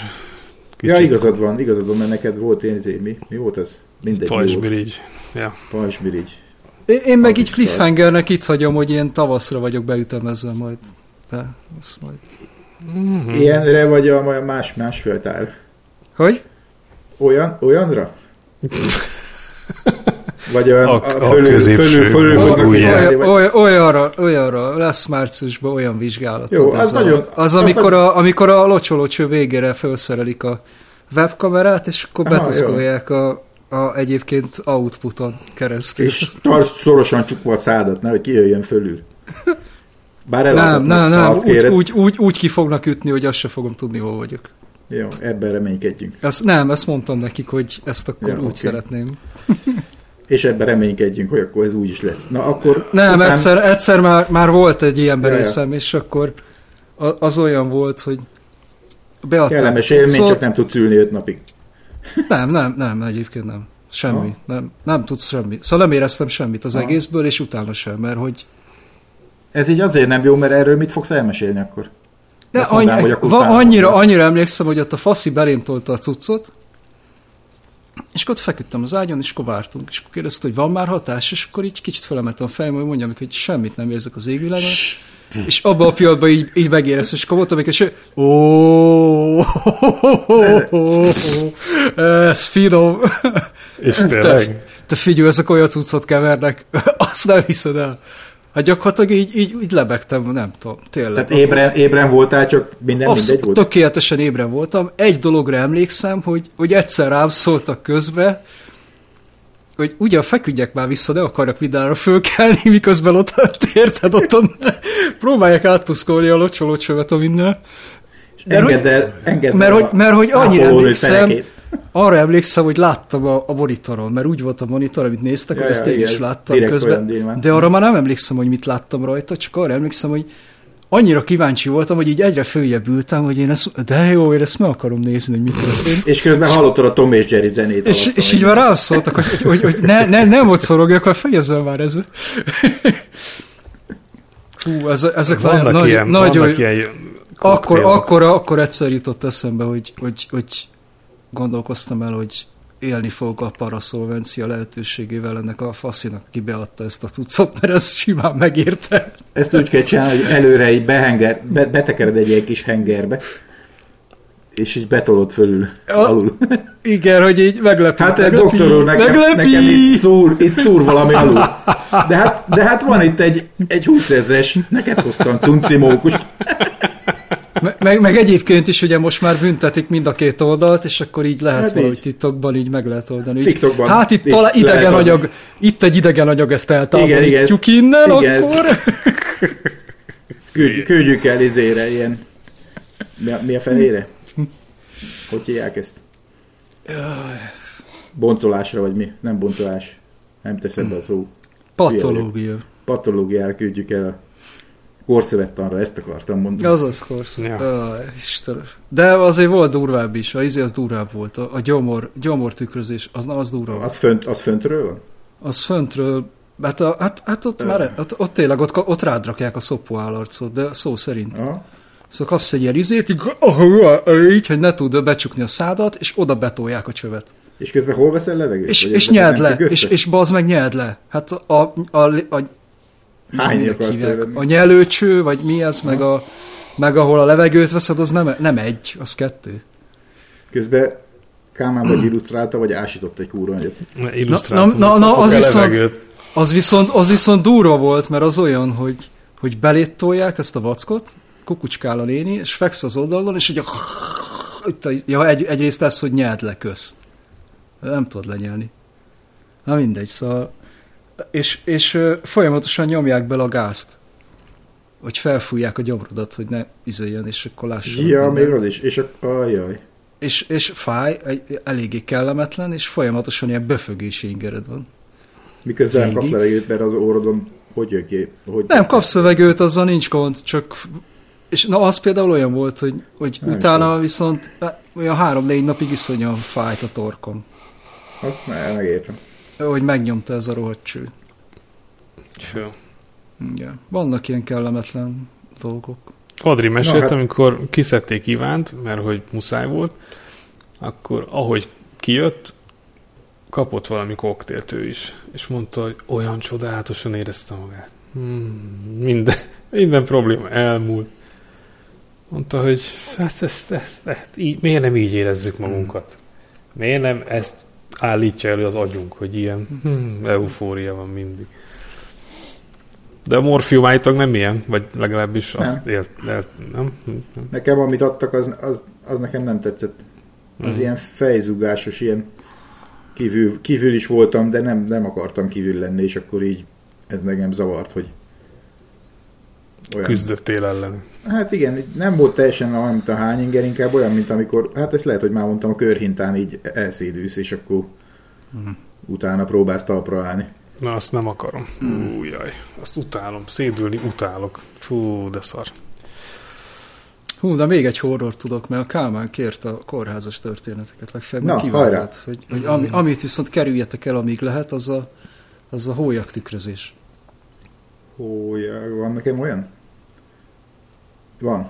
Ja, igazad van, igazad van, mert neked volt én, izé, mi, mi volt ez? Mindegy. Pajzsmirigy. Ja. Pajzsmirigy. Én, én meg Az így cliffhangernek itt hagyom, hogy én tavaszra vagyok beütemezve majd. De, azt majd. Mhm. Ilyenre vagy a a más, másfél tár? Hogy? Olyan, olyanra? (laughs) Vagy olyan A- a, a fölül, középső, fölül, fölül fognak Olyan, vagy... olyan, olyanra, olyanra lesz márciusban olyan vizsgálat. Jó, az nagyon- A, az, az amikor, a, amikor a locsolocső végére felszerelik a webkamerát, és akkor Aha, betuszkolják a, a egyébként outputon keresztül. És tartsd szorosan csukva a szádat, nehogy kijöjjön fölül. Bár nem, eladhatnak, nem, nem, azt úgy, kéred. úgy, úgy, úgy ki fognak ütni, hogy azt se fogom tudni, hol vagyok. Jó, ebben reménykedjünk. Ezt, nem, ezt mondtam nekik, hogy ezt akkor Ja, úgy oké. szeretném. (laughs) És ebben reménykedjünk, hogy akkor ez úgy is lesz. Na akkor... Nem, után- egyszer, egyszer már, már volt egy ilyen berészem, és akkor az olyan volt, hogy beadták Kellemes élmény, csak nem tudsz ülni öt napig. Nem, nem, nem, egyébként nem. Semmi. Ha? Nem, nem tudsz semmi. Szóval nem éreztem semmit az Ha. egészből, és utána sem, mert hogy Ez így azért nem jó, mert erről mit fogsz elmesélni akkor? de Azt mondanám, annyi, hogy akkor va, annyira, annyira emlékszem, hogy ott a faszi belém tolta a cuccot, és akkor ott feküdtem az ágyon, és akkor vártunk, és akkor kérdezte, hogy van már hatás, és akkor így kicsit felemeltem a fejem, hogy mondjam, hogy semmit nem érzek az égvilágon, és abban a pillanatban így, így megéreztem, és akkor voltam, hogy ó, ez finom. És Te, tényleg? te figyelj, ezek olyan cuccot kevernek, (laughs) azt nem hiszed el. Hát gyakorlatilag így, így, így lebegtem, nem tudom, tényleg. Tehát ébren, ébren voltál, csak minden mindegy Abszolút, volt? tökéletesen ébren voltam. Egy dologra emlékszem, hogy, hogy egyszer rám szóltak közbe, hogy ugye feküdjek már vissza, ne akarjak mindenre fölkelni, miközben ott érted, ott próbálják áttuszkolni a locsolócsövet a minden. Mert hogy- Engedd el, engedd mert el hogy, mert hogy annyira emlékszem. Arra emlékszem, hogy láttam a, a monitoron, mert úgy volt a monitor, amit néztek, Ja, hogy ezt ja, én igen, is láttam közben. De arra már nem emlékszem, hogy mit láttam rajta, csak arra emlékszem, hogy annyira kíváncsi voltam, hogy így egyre följebb ültem, hogy én ezt, de jó, én ezt meg akarom nézni, hogy mi történt. És közben hallottad a Tom és Jerry zenét. És, és így már rám szóltak, hogy, hogy, hogy ne, ne, nem ott szorogjak, akkor fejezzem már ez. Hú, ez, ezek Vannak nagy, ilyen, nagyon, vannak ilyen akkor, akkor, akkor egyszer jutott eszembe, hogy, hogy, hogy gondolkoztam el, hogy élni fogok a paraszolvencia lehetőségével ennek a faszinak, aki beadta ezt a cuccot, mert ez simán megérte. Ezt úgy kell csinálni, hogy előre így behenger, be, betekered egy kis hengerbe, és így betolod fölül, Ja. alul. Igen, hogy így meglepi. Hát meglepi, doktor úr, nekem, meglepi. nekem itt, szúr, itt szúr valami alul. De hát, de hát van itt egy, egy 20 ezres, neked hoztam cuncimókus. Me- Meg, meg egyébként is ugye most már büntetik mind a két oldalt, és akkor így lehet Hát valahogy így. titokban így meg lehet oldani. Így, TikTokban Hát itt talán idegen adni. anyag, itt egy idegen anyag, ezt eltávolítjuk Igen, igen, innen, igen. akkor... (laughs) Küld, küldjük el izére, ilyen, mi a, mi a felére? Hogy hívják ezt? Boncolásra, vagy mi? Nem boncolás. Nem teszed be a szó. Patológia. Patológiára küldjük el a korszövettanra, ezt akartam mondani. Azaz, korsz. Ja. Ja. Istenem. De azért volt durvább is, a izé az durvább volt, a, a gyomor, gyomor tükrözés, az, az durva volt. Az, fönt, az föntről van? Az föntről, hát, a, hát, hát ott már, ott, ott tényleg, ott, ott rád rakják a szopó állarcot, de szó szerint. Aha. Szóval kapsz egy ilyen izét, így, ah, így, hogy ne tud becsukni a szádat, és oda betolják a csövet. És közben hol veszel levegőt? És, és nyeld le, és, és bazd meg nyeld le. Hát a, a, a, a Minek akarsz? A nyelőcső, vagy mi ez, meg, a, meg ahol a levegőt veszed, az nem, nem egy, az kettő. Közben Kálmán vagy illusztrálta, vagy ásított egy kúra nagyot. Illusztráltunk. Na- na- na, Kapok az viszont- levegőt. Az viszont, az viszont durva volt, mert az olyan, hogy, hogy belét tolják ezt a vackot, kukucskál a léni, és feksz az oldalon, és ugye itt a, ja, egy, egyrészt ez, hogy nyeld le köz. Nem tudod lenyelni. Na mindegy, szóval és, és folyamatosan nyomják bele a gázt. Hogy felfújják a gyomrodat, hogy ne izoljon, és akkor lássam. Ja, még az is. És a... Ajaj. És, és fáj, eléggé kellemetlen, és folyamatosan ilyen böfögési ingered van. Miközben nem Végig. kapsz levegőt, mert az órodon hogy jön ki? Hogy Nem, kapsz levegőt, azzal nincs gond, csak... És na, az például olyan volt, hogy, hogy Nem utána tudom. viszont olyan három-négy napig iszonyan fájt a torkom. Azt ne, megértem. Hogy megnyomta ez a rohadt cső. Fő. Igen. Vannak ilyen kellemetlen dolgok. Adri mesélt, Na, hát- amikor kiszedték Ivánt, mert hogy muszáj volt, akkor ahogy kijött, kapott valami koktélt ő is, és mondta, hogy olyan csodálatosan érezte magát. Hmm, minden, minden probléma elmúlt. Mondta, hogy hát ezt, ezt, ezt, így, miért nem így érezzük magunkat? Miért nem ezt állítja elő az agyunk, hogy ilyen hmm, eufória van mindig. De a morfium állítólag nem ilyen, vagy legalábbis azt élt, élt nem? nem? Nekem, amit adtak, az, az, az nekem nem tetszett. Az Mhm. ilyen fejzugásos, ilyen kívül, kívül is voltam, de nem, nem akartam kívül lenni, és akkor így ez nekem zavart, hogy olyan. Küzdöttél ellen. Hát igen, nem volt teljesen olyan, mint a hányinger, inkább olyan, mint amikor, hát ezt lehet, hogy már mondtam, a körhintán így elszédülsz, és akkor utána próbálsz talpra állni. Na, azt nem akarom. Hmm. Ú, jaj. Azt utálom. Szédülni utálok. Fú, de szar. Hú, de még egy horror tudok, mert a Kálmán kérte a kórházas történeteket legfeljebb, Na, kivállalt, hogy, hogy ami, amit viszont kerüljetek el, amíg lehet, az a, az a hólyak tükrözés. Hó, ja, van nekem olyan? Van.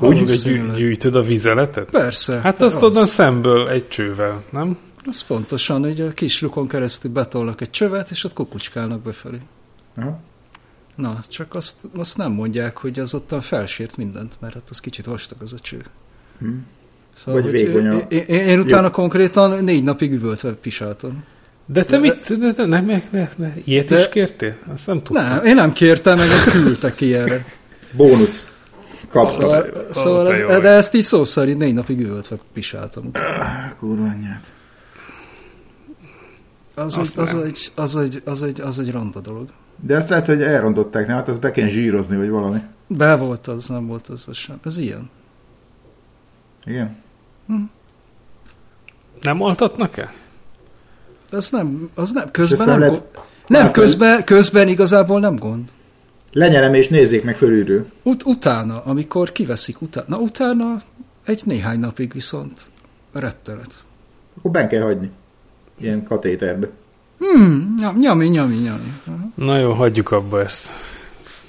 Úgy, hogy gyű, gyűjtöd a vizeletet? Persze. Hát azt az. onnan szemből egy csővel, nem? Az pontosan, hogy a kis lukon keresztül betolnak egy csövet, és ott kukucskálnak befelé. Aha. Na, csak azt, azt nem mondják, hogy az ottan felsért mindent, mert hát az kicsit vastag az a cső. Hm. Szóval, Vagy hogy vékony a- én, én, én utána konkrétan négy napig üvöltve pisáltam. De te De- mit? De, de, nem, nem, nem, nem, ilyet De- is kértél? Azt nem tudtam. Nem, én nem kértem, meg küldtek ki erre. Bónusz. Kaptam. Szóval, szóval jó ez, de ezt így szó szerint négy napig üvöltve pisáltam. Kurva anyját. Az, az, nem. egy, az, egy, az, egy, az egy ronda dolog. De azt lehet, hogy elrontották, nem? Hát azt be kell zsírozni, vagy valami. Be volt az, nem volt az, az sem. Ez ilyen. Igen? Nem altatnak-e? Ez nem, az nem, közben ezt nem, nem go- nem közben, közben igazából nem gond. Lenyelem és nézzék meg fölülről. Ut- utána, amikor kiveszik utána, na utána egy néhány napig viszont rettenet. Akkor ben kell hagyni. Ilyen katéterbe. Hmm, nyom, nyami, nyami, nyami. Aha. Na jó, hagyjuk abba ezt.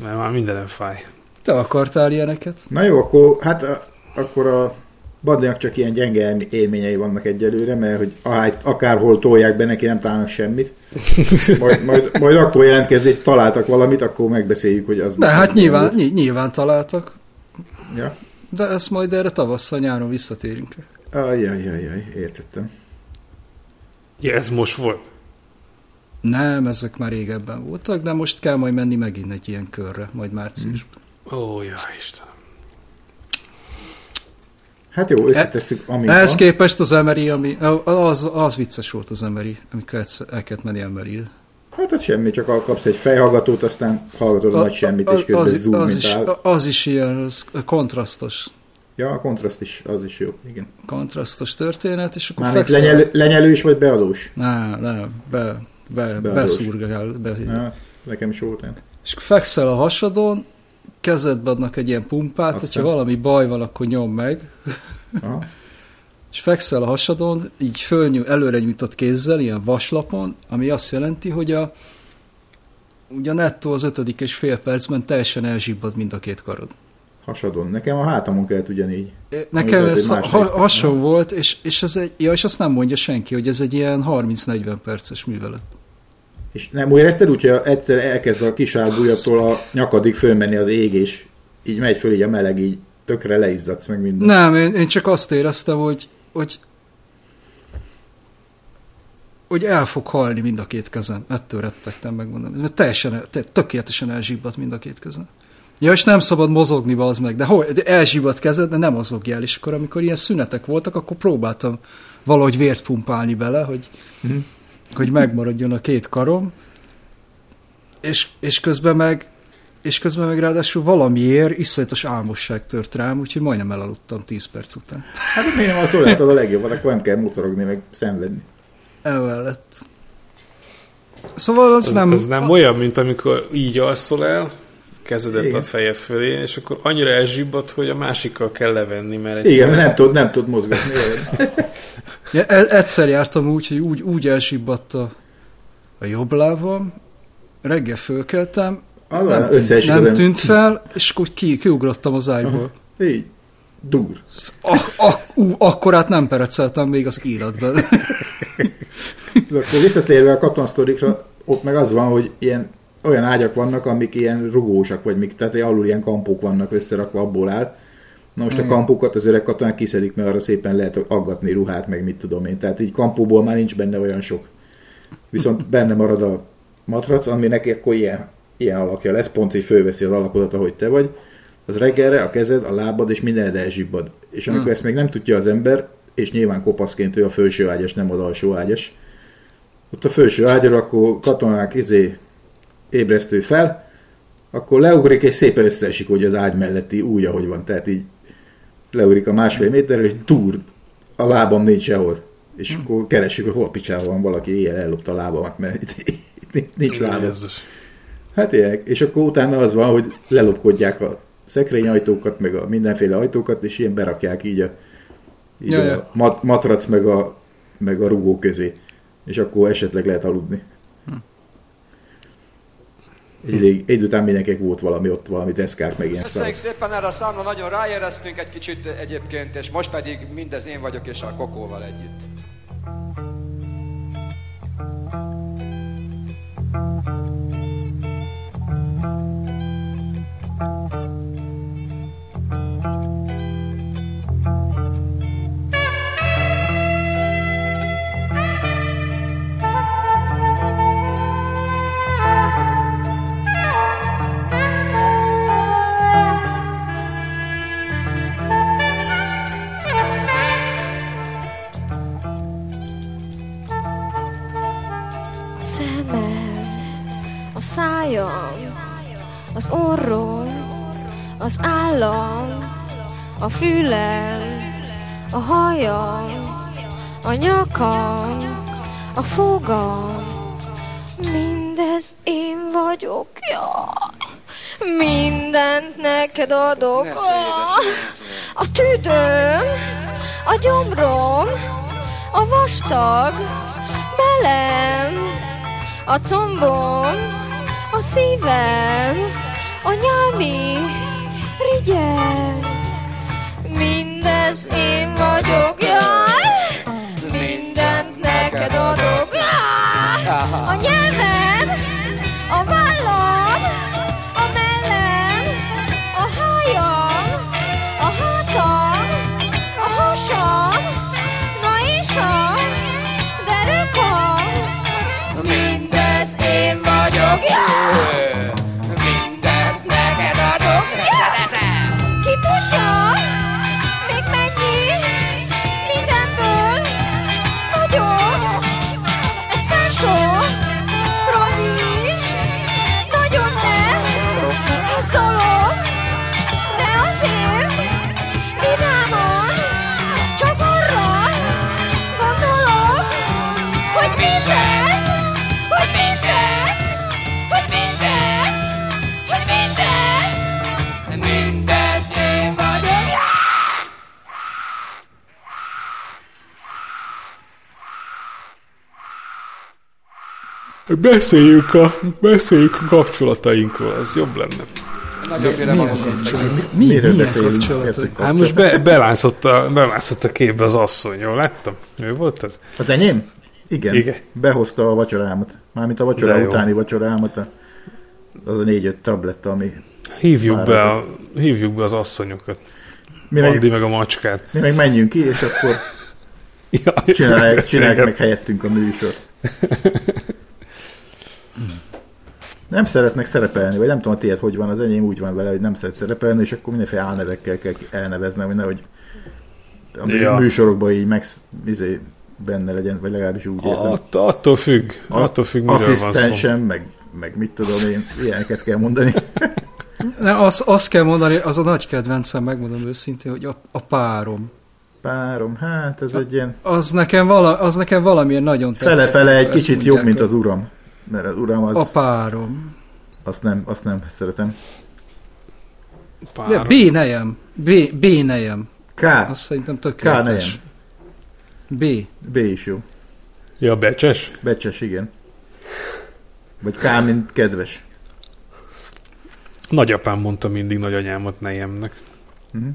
Mert már mindenem fáj. Te akartál ilyeneket? Na jó, akkor, hát a, akkor a Badlinak csak ilyen gyenge élm- élményei vannak egyelőre, mert hogy akárhol tolják be, neki nem találnak semmit. (laughs) Majd, majd, majd akkor jelentkezik, hogy találtak valamit, akkor megbeszéljük, hogy az... De hát nyilván, ny- nyilván találtak, Ja. de ezt majd erre tavasszal, nyáron visszatérünk. Ajjajjajjaj, értettem. Ja, ez most volt? Nem, ezek már régebben voltak, de most kell majd menni megint egy ilyen körre, majd márciusban. Ó, ja, Isten. Hát jó, összetesszük, ami Ehhez van. képest az Emery, ami, az, az vicces volt az Emery, amikor el kellett menni emery Hát az semmi, csak kapsz egy fejhallgatót, aztán hallgatod a, nagy semmit, és közben az, zoom, az, is, áll. az is ilyen az kontrasztos, Ja, a kontraszt is, az is jó, igen. kontrasztos történet, és akkor Mármint fekszel. lenyelő, lenyelős vagy beadós? Nem, nem, be, be, beszúrgál. Be, Ja, nekem is volt olyan. És akkor fekszel a hasadon, kezedbe adnak egy ilyen pumpát, Aztán. hogyha valami baj van, akkor nyom meg, Aha. (laughs) és fekszel a hasadon, így fölnyú, előre nyújtott kézzel, ilyen vaslapon, ami azt jelenti, hogy a ugye nettó az ötödik és fél percben teljesen elzsibbad mind a két karod. Hasadon. Nekem a hátamon kellett ugyanígy. Nekem ez ha, ha, hasonló volt, és, és, ez egy, ja, és azt nem mondja senki, hogy ez egy ilyen 30-40 perces művelet. És nem úgy érezted úgy, hogy egyszer elkezd a kis árbújattól a nyakadig fölmenni az ég, és így megy föl így a meleg, így tökre leizzadsz meg minden. Nem, én, én csak azt éreztem, hogy, hogy hogy el fog halni mind a két kezem. Ettől rettegtem, megmondom. Mert teljesen, el- te- tökéletesen elzsibbadt mind a két kezem. Ja, és nem szabad mozogni, az meg, de, hol, de elzsibbadt kezed, de nem mozogjál. És akkor, amikor ilyen szünetek voltak, akkor próbáltam valahogy vért pumpálni bele, hogy, Mhm. Hogy megmaradjon a két karom, és, és közben meg és közben meg ráadásul valamiért iszonyatos álmosság tört rám, úgyhogy majdnem elaludtam 10 perc után. Hát miért nem az olyan, a legjobban, akkor nem kell motorogni, meg szenvedni. Elmellett. Szóval az nem... nem, ez nem olyan, mint amikor így alszol el, kezedet Igen. a fejed fölé, és akkor annyira elzsibbad, hogy a másikkal kell levenni, mert Igen, egyszerűen- mert nem tudod, nem tudod mozgatni. (laughs) Ja, e- egyszer jártam úgy, hogy úgy, úgy elsibbadt a, a jobb lábam, reggel fölkeltem, Az nem, tűnt, nem tűnt fel, és akkor ki, kiugrottam az ágyból. Így. Dur. Ak- ak- ú, akkor át nem pereceltem még az életben. (laughs) De akkor visszatérve a katonasztorikra, ott meg az van, hogy ilyen olyan ágyak vannak, amik ilyen rugósak, vagy mik, tehát alul ilyen kampók vannak összerakva, abból áll. Na most a Igen. kampókat az öreg katonák kiszedik, mert arra szépen lehet aggatni ruhát, meg mit tudom én. Tehát így kampóból már nincs benne olyan sok. Viszont benne marad a matrac, ami neki akkor ilyen, ilyen alakja lesz, pont így fölveszi az alakodat, ahogy te vagy. Az reggelre a kezed, a lábad és mindened elzsibbad. És amikor Hmm. ezt még nem tudja az ember, és nyilván kopaszként ő a felső ágyas, nem az alsó ágyas, ott a felső ágyra, akkor katonák izé ébresztő fel, akkor leugrik és szépen összeesik, hogy az ágy melletti úgy, ahogy van. Tehát így leugrik a másfél méterrel, és túr, a lábam nincs sehol. És Hm. akkor keressük, hogy hol picsában van valaki, éjjel ellopta a lábamat, mert itt, itt nincs lábam. Jézus. Hát ilyenek. És akkor utána az van, hogy lelopkodják a szekrényajtókat, meg a mindenféle ajtókat, és ilyen berakják így a, így Ja, a mat, matrac meg a, meg a rugó közé. És akkor esetleg lehet aludni. Egy, egy idő után mindenkinek volt valami ott, valami deszkák, meg ilyen Köszönjük szar. szépen erre a számra, nagyon ráéreztünk egy kicsit egyébként, és most pedig mindez én vagyok, és a Kokóval együtt. Szájam, az orrom, az állam, a fülem, a hajam, a nyakam, a fogam, mindez én vagyok, jaj. Mindent neked adok, A tüdőm, a gyomrom, a vastag, belem, a combom, a szívem, a nyálmi, rigyem. Mindez én vagyok, jaj! Mindent neked adok, Beszéljük a, beszéljük a kapcsolatainkról, az jobb lenne. Nagyon? Mi, Miről milyen beszélünk? Hát most be, belászott, a, belászott a képbe az asszony, jól láttam? Ő volt ez? Az enyém? Igen. Igen. Behozta a vacsorámat. Mármint a De vacsora jó. utáni vacsorámat. A, az a négy-öt tabletta, ami... Hívjuk be, a, hívjuk be az asszonyokat. Mi Andi meg, meg a macskát. mi meg menjünk ki, és akkor (laughs) Ja, csinálják, (laughs) csinálják meg meg. helyettünk a műsort. (laughs) Nem szeretnek szerepelni, vagy nem tudom, a tiéd hogy van, az enyém úgy van vele, hogy nem szeret szerepelni, és akkor mindenféle álnevekkel kell elneveznem, hogy nehogy a Ja. műsorokban így meg izé, benne legyen, vagy legalábbis úgy érzem. Att, attól függ, attól függ, miről van szó. Asszisztensem, meg meg mit tudom én, ilyeneket kell mondani. (laughs) Ne, azt, azt kell mondani, az a nagy kedvencem, megmondom őszintén, hogy a, a párom. Párom, hát ez egy ilyen Az nekem, vala, az nekem valamilyen nagyon tetszik. fele-fele egy kicsit jobb, mint az uram. Mert az uram A az, párom. azt nem, azt nem szeretem. De B nejem. B, B nejem. K, Azt szerintem K tökéletes. nejem. B. B is jó. Ja, becses? Becses, igen. Vagy K, mint kedves. Nagyapám mondta mindig nagyanyámat nejemnek. Mhm.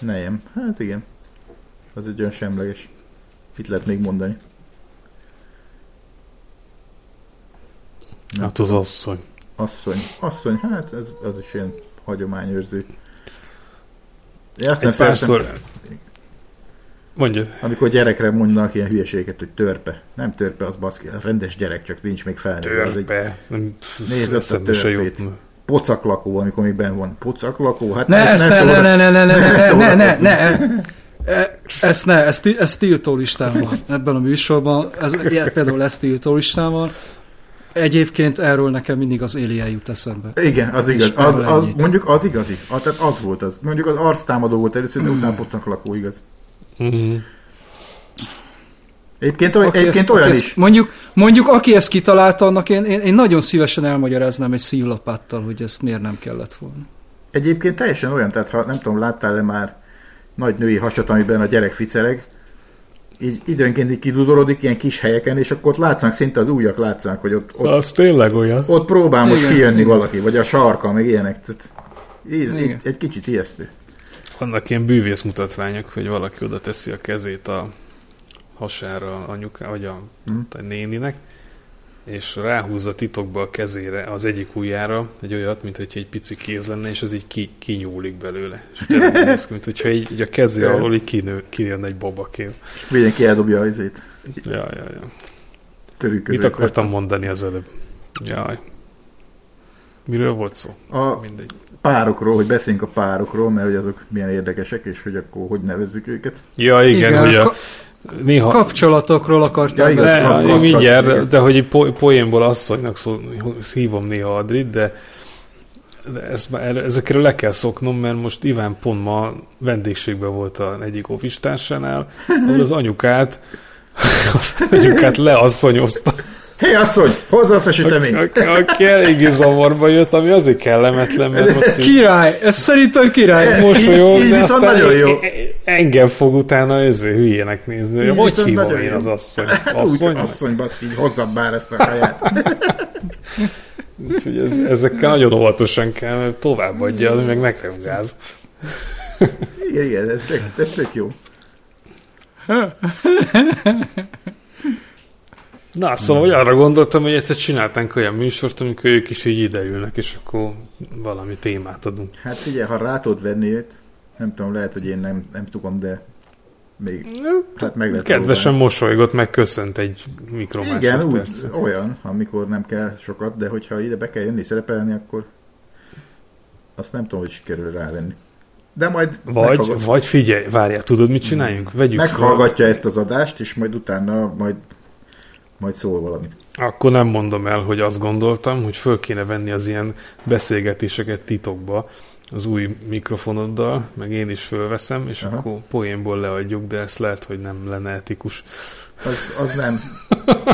Nejem. Hát igen. Az egy olyan semleges. Itt lehet még mondani. Nem Hát az asszony. Asszony. Asszony, hát ez, az is ilyen hagyományőrző. Én azt nem Egy szeretem, párszor... Mondja. amikor gyerekre mondanak ilyen hülyeséget, hogy törpe. Nem törpe, az baszki, rendes gyerek, csak nincs még egy Törpe. Nem, Nézd ott a törpét. pocaklakó, amikor még benn van. Pocaklakó? Hát Ne, ezt ne, ne, ne, ne, ne, ne, ne, ne, ne, ne, ne, E, Ezt ne, ez, ez tiltó listán van ebben a műsorban. Ez, ilyen, például ez tiltó listán van. Egyébként erről nekem mindig az Élia jut eszembe. Igen, az igaz. Az, az, ennyit. mondjuk az igazi. Az, tehát az volt az. Mondjuk az arctámadó volt először, de utána pocaklakó igaz. Mhm. Egyébként, oly, Aki egyébként ezt- olyan aki is. Ezt, mondjuk, mondjuk, aki ezt kitalálta, annak én, én, én nagyon szívesen elmagyaráznám egy szívlapáttal, hogy ezt miért nem kellett volna. Egyébként teljesen olyan, tehát ha nem tudom, láttál-e már nagy női hasat, amiben a gyerek ficereg, így időnként így kidudorodik ilyen kis helyeken, és akkor ott látszanak, szinte az ujjak látszanak, hogy ott, ott, Az tényleg olyan. ott próbál most Igen, kijönni igen. valaki, vagy a sarka, meg ilyenek. Tehát, így, Igen. így, egy kicsit ijesztő. Vannak ilyen bűvész mutatványok, hogy valaki oda teszi a kezét a hasára anyuká, vagy a, Mhm. a néninek, és ráhúzza titokba a kezére, az egyik ujjára egy olyat, mint hogyha egy pici kéz lenne, és az így ki, kinyúlik belőle. És tényleg úgy néz ki, mint hogyha így, így a kezé alól így kinő, kijön egy babakéz. Mindenki eldobja az izét. Ja, ja, ja. Mit Törűközőt. akartam mondani az előbb? Jaj. Miről volt szó? A Mindegy. párokról, hogy beszéljünk a párokról, mert hogy azok milyen érdekesek, és hogy akkor hogy nevezzük őket. Ja, igen, Igen, hogy a, ka- néha... Kapcsolatokról akartam Ja, igaz, beszélni. Ne, kapcsolat, mindjárt, de, de hogy egy po- poénból asszonynak szó, hívom néha Adrit, de, erre- ezekre le kell szoknom, mert most Iván pont ma vendégségben volt a egyik ofistársánál, ahol az anyukát (laughs) az anyukát leasszonyozta. Hé, asszony, hozza azt a süteményt! Aki, aki eléggé zavarba jött, ami azért kellemetlen, mert most így Király, ez szerintem király. mosolyog, de viszont aztán nagyon jó. e- e- engem fog utána ezért hülyének nézni. Így Hogy hívom én jó. az asszony? Úgy, Asszony? asszony, baszki, így hozzad már ezt a kaját. (laughs) Úgyhogy ez, ezekkel nagyon óvatosan kell, mert továbbadja, az meg nekem gáz. Igen, igen, ez, ez tök jó. (laughs) Na, szóval hogy arra gondoltam, hogy egyszer csináltánk olyan műsort, amikor ők is így ideülnek, és akkor valami témát adunk. Hát figyelj, ha rá tudod venni őt, nem tudom, lehet, hogy én nem, nem tudom, de még hát meg lehet Kedvesen mosolygott, meg köszönt egy próbálni. Igen, úgy, mikromásodpercre. olyan, amikor nem kell sokat, de hogyha ide be kell jönni szerepelni, akkor azt nem tudom, hogy sikerül rávenni. De majd Vagy, meghallgat- vagy figyelj, várjál, tudod, mit csináljunk? Vegyük fel. meghallgatja ezt az adást, és majd utána majd, majd szól valamit. Akkor nem mondom el, hogy azt gondoltam, hogy föl kéne venni az ilyen beszélgetéseket titokba az új mikrofonoddal, meg én is fölveszem, és Aha. akkor poénból leadjuk, de ezt lehet, hogy nem lenne etikus. Az, az nem.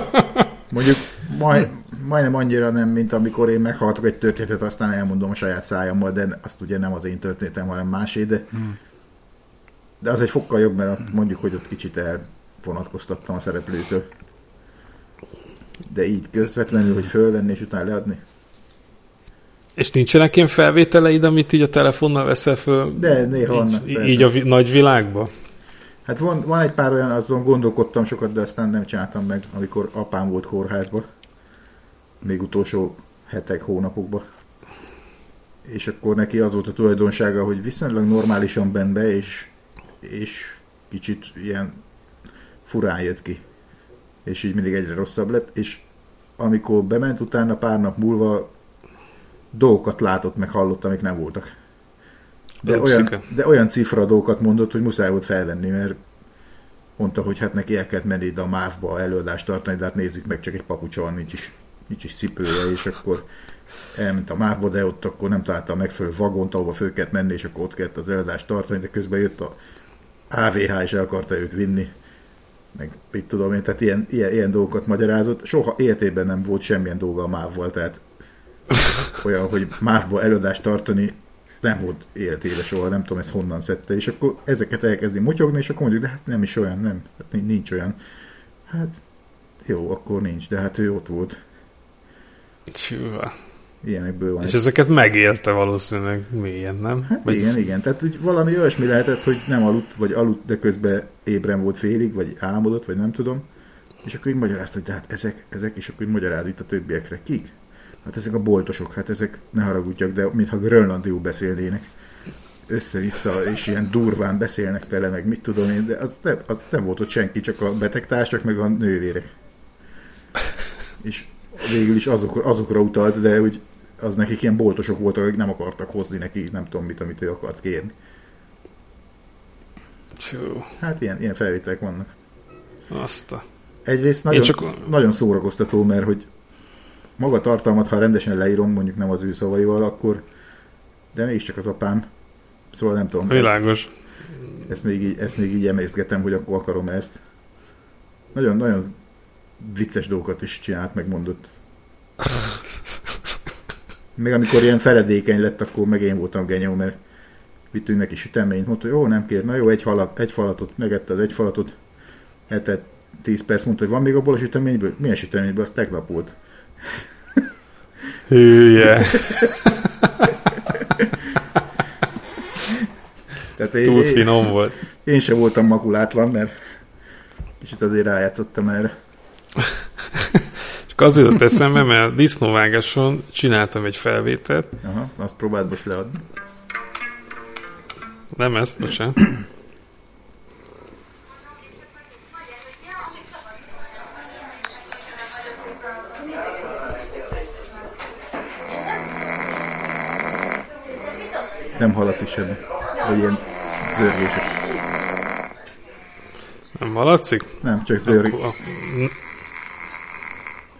(laughs) Mondjuk majd, majdnem annyira nem, mint amikor én meghallgatok egy történetet, aztán elmondom a saját szájammal, de azt ugye nem az én történetem, hanem másé, de, de az egy fokkal jobb, mert mondjuk, hogy ott kicsit elvonatkoztattam a szereplőtől. De így közvetlenül, hogy fölvenni és utána leadni. És nincsenek ilyen felvételeid, amit így a telefonnal veszel föl? De néha vannak, így, persze. így a vi- nagy világba? Hát van, van egy pár olyan, azon gondolkodtam sokat, de aztán nem csináltam meg, amikor apám volt kórházba. Még utolsó hetek, hónapokban. És akkor neki az volt a tulajdonsága, hogy viszonylag normálisan bent be, és, és kicsit ilyen furán jött ki. És így mindig egyre rosszabb lett, és amikor bement utána pár nap múlva dolgokat látott, meg hallott, amik nem voltak. De olyan, de olyan cifra dolgokat mondott, hogy muszáj volt felvenni, mert mondta, hogy hát neki el kellett menni ide a MÁV-ba előadást tartani, de hát nézzük meg, csak egy papucsa van, nincs is. nincs is cipője, és akkor elment a mávba, de ott akkor nem találta a megfelelő vagont, ahova föl kellett menni, és akkor ott kellett az eladást tartani, de közben jött a AVH, és el akarta őt vinni, meg mit tudom én, tehát ilyen, ilyen, ilyen dolgokat magyarázott. Soha életében nem volt semmilyen dolga a mávval, tehát olyan, hogy mávba előadást tartani, nem volt életébe soha, nem tudom, ez honnan szedte, és akkor ezeket elkezdi motyogni, és akkor mondjuk, de hát nem is olyan, nem, hát ni- nincs olyan. Hát jó, akkor nincs, de hát ő ott volt. Csúva. Ilyenekből van. És egy- ezeket megélte valószínűleg mélyen, nem? Hát igen, igen. Tehát hogy valami olyasmi lehetett, hogy nem aludt, vagy aludt, de közben ébren volt félig, vagy álmodott, vagy nem tudom. És akkor így magyarázta, hogy de hát ezek, ezek, és akkor így magyaráz itt a többiekre. Kik? Hát ezek a boltosok, hát ezek ne haragudjak, de mintha grönlandiul beszélnének. Össze-vissza, és ilyen durván beszélnek vele, meg mit tudom én, de az nem, az nem volt ott senki, csak a betegtársak, meg a nővérek. És végül is azok, azokra utalt, de úgy az nekik ilyen boltosok voltak, akik nem akartak hozni neki, nem tudom mit, amit ő akart kérni. Csú, Hát ilyen, ilyen felvételek vannak. azt a... Egyrészt Én nagyon, csak- nagyon szórakoztató, mert hogy maga tartalmat, ha rendesen leírom, mondjuk nem az ő szavaival, akkor de mégiscsak az apám. Szóval nem tudom. Világos. Ezt, ezt, még így, ezt még így emészgetem, hogy akkor akarom ezt. Nagyon, nagyon vicces dolgokat is csinált, megmondott. (laughs) Még amikor ilyen feledékeny lett, akkor meg én voltam genyó, mert vittünk neki süteményt, mondta, hogy jó, nem kér, na jó, egy, halat, egy falatot, megette az egy falatot, etett 10 perc, mondta, hogy van még abból a süteményből? Milyen süteményből? Az tegnap volt. Hülye. (laughs) Tehát én, Túl én, finom volt. én sem voltam makulátlan, mert kicsit azért rájátszottam erre. (laughs) Csak az jutott eszembe, mert disznóvágáson csináltam egy felvételt. Aha, azt próbáld most leadni. Nem ezt, bocsánat. Nem hallatszik semmi. Vagy ilyen zörgések. Nem hallatszik? Nem, csak zörg.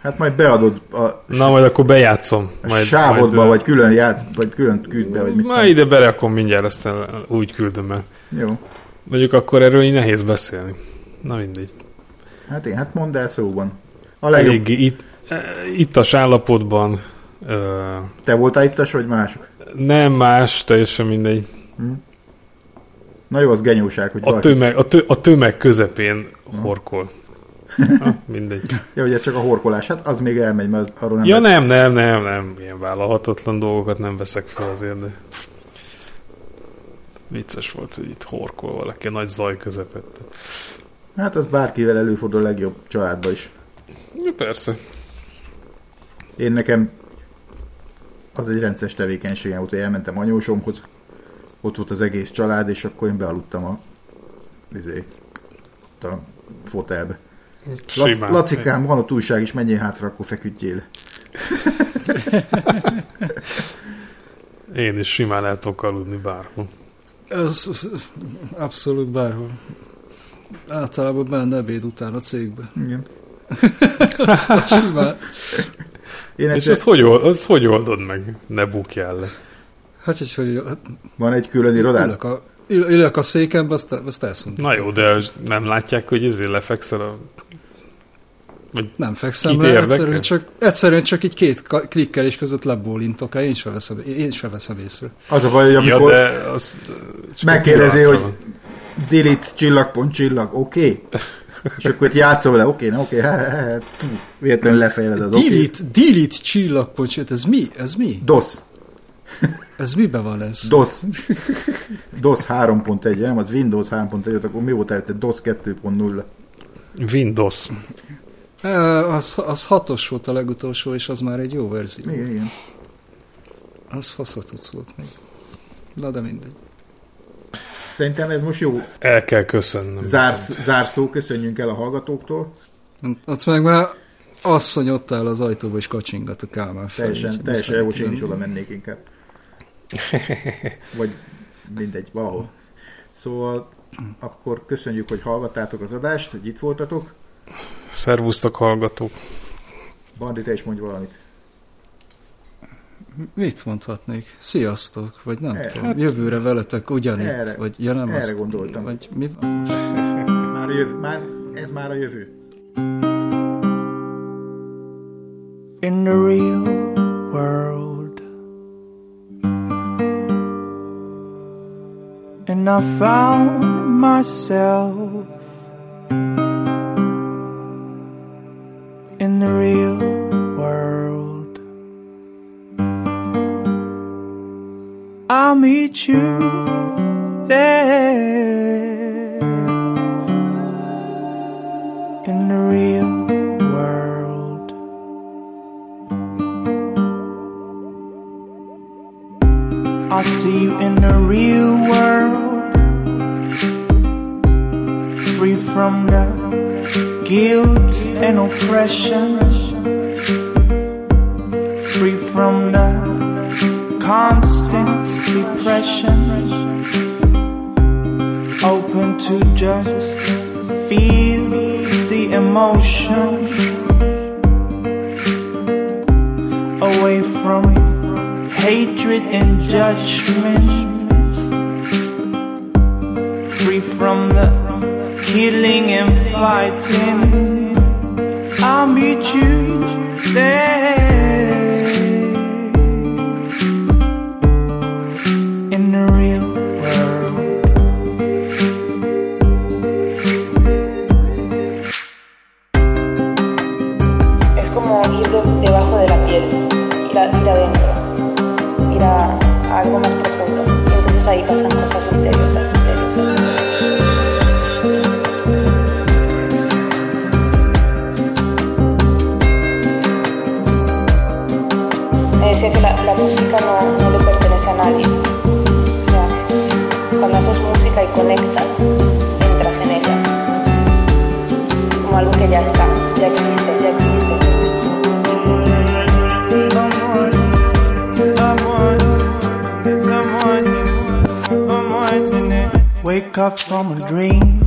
Hát majd beadod a Na, majd akkor bejátszom. Majd, sávodba, majd, vagy külön játsz, vagy külön küld be, vagy mit. Ma ide berakom mindjárt, aztán úgy küldöm el. Jó. Mondjuk akkor erről így nehéz beszélni. Na mindegy. Hát én, hát mondd el szóban. A legjobb. Eléggé itt, eh, ittas állapotban. Te voltál ittas, vagy mások? nem más, teljesen mindegy. Na jó, az genyóság, hogy A valaki- tömeg, a, tö, a tömeg közepén horkol. Ha, mindegy. Ja, hogy ez csak a horkolás, hát az még elmegy, mert az, arról nem Ja lehet- nem, nem, nem, nem. Ilyen vállalhatatlan dolgokat nem veszek fel azért, de vicces volt, hogy itt horkol valaki nagy zaj közepette. Hát az bárkivel előfordul a legjobb családba is. Ja, persze. Én nekem az egy rendszeres tevékenységem volt, hogy elmentem anyósomhoz, ott volt az egész család, és akkor én bealudtam a, izé, a fotelbe. Simán. Lacikám, van ott újság is, menjél hátra, akkor feküdjél. Én is simán el tudok aludni bárhol. Ez abszolút bárhol. Általában benne ebéd után a cégbe. Igen. (laughs) Simán. Én És ezt hogy, old, azt hogy oldod meg? Ne bukjál le. Hát, hogy, hogy van egy külön irodád? ülök, a, ül- ülök a székembe, azt, azt elszuntom. Na jó, de nem látják, hogy ezért lefekszel a... Nem fekszem le, egyszerűen csak, egyszerűen csak így két klikkelés között lebólintok el, én sem veszem, én sem veszem észre. Az a baj, hogy Ja, amikor de az... megkérdezi, hogy delete csillag, pont csillag, oké? Okay? És akkor itt játszol vele, oké, okay, oké, okay, véletlenül lefejled az oké. Delete, delete csillagpocsét, ez mi? Ez mi? DOS, Ez miben van ez? DOS. DOS 3.1, nem, az Windows 3.1, akkor mi volt előtte? DOS 2.0. Windows. Az, az hatos volt a legutolsó, és az már egy jó verzió. Igen, igen. Az faszatuc volt még. Na de mindegy. Szerintem ez most jó El kell köszönnöm. zársz, zárszó, köszönjünk el a hallgatóktól. Ott meg már asszony ott áll az ajtóba, és kacsingat a Kálmán felé. Teljesen, teljesen jó, hogy én is oda mennék inkább. (laughs) Vagy mindegy, valahol. Szóval akkor köszönjük, hogy hallgattátok az adást, hogy itt voltatok. Szervusztok hallgatók. Bandi, te is mondj valamit. Mit mondhatnék? Sziasztok, vagy nem Erre. tudom. Jövőre veletek ugyanitt, Erre- vagy ja nem erre azt, gondoltam. Vagy mi van? (laughs) Már, jövő, már ez már a jövő. in the real world. And I found myself in the real world. I'll meet you Wake up from a dream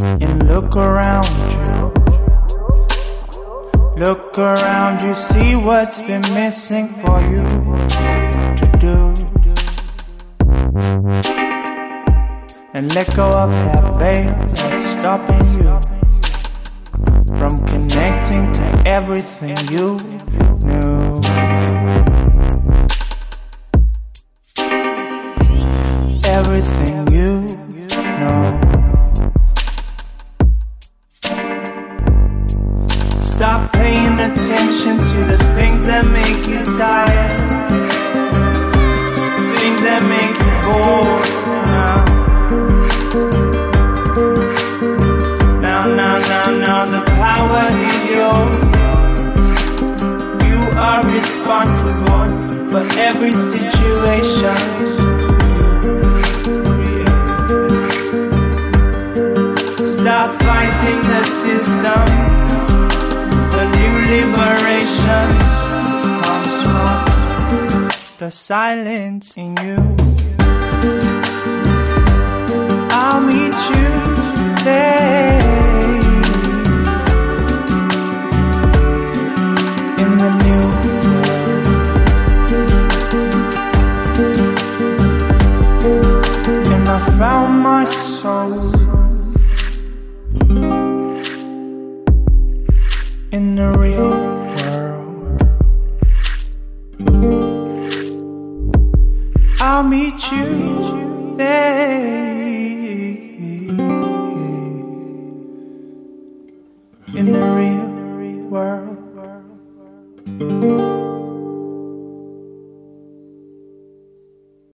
and look around you. Look around you, see what's been missing for you to do. And let go of that veil that's stopping you from connecting to everything you knew.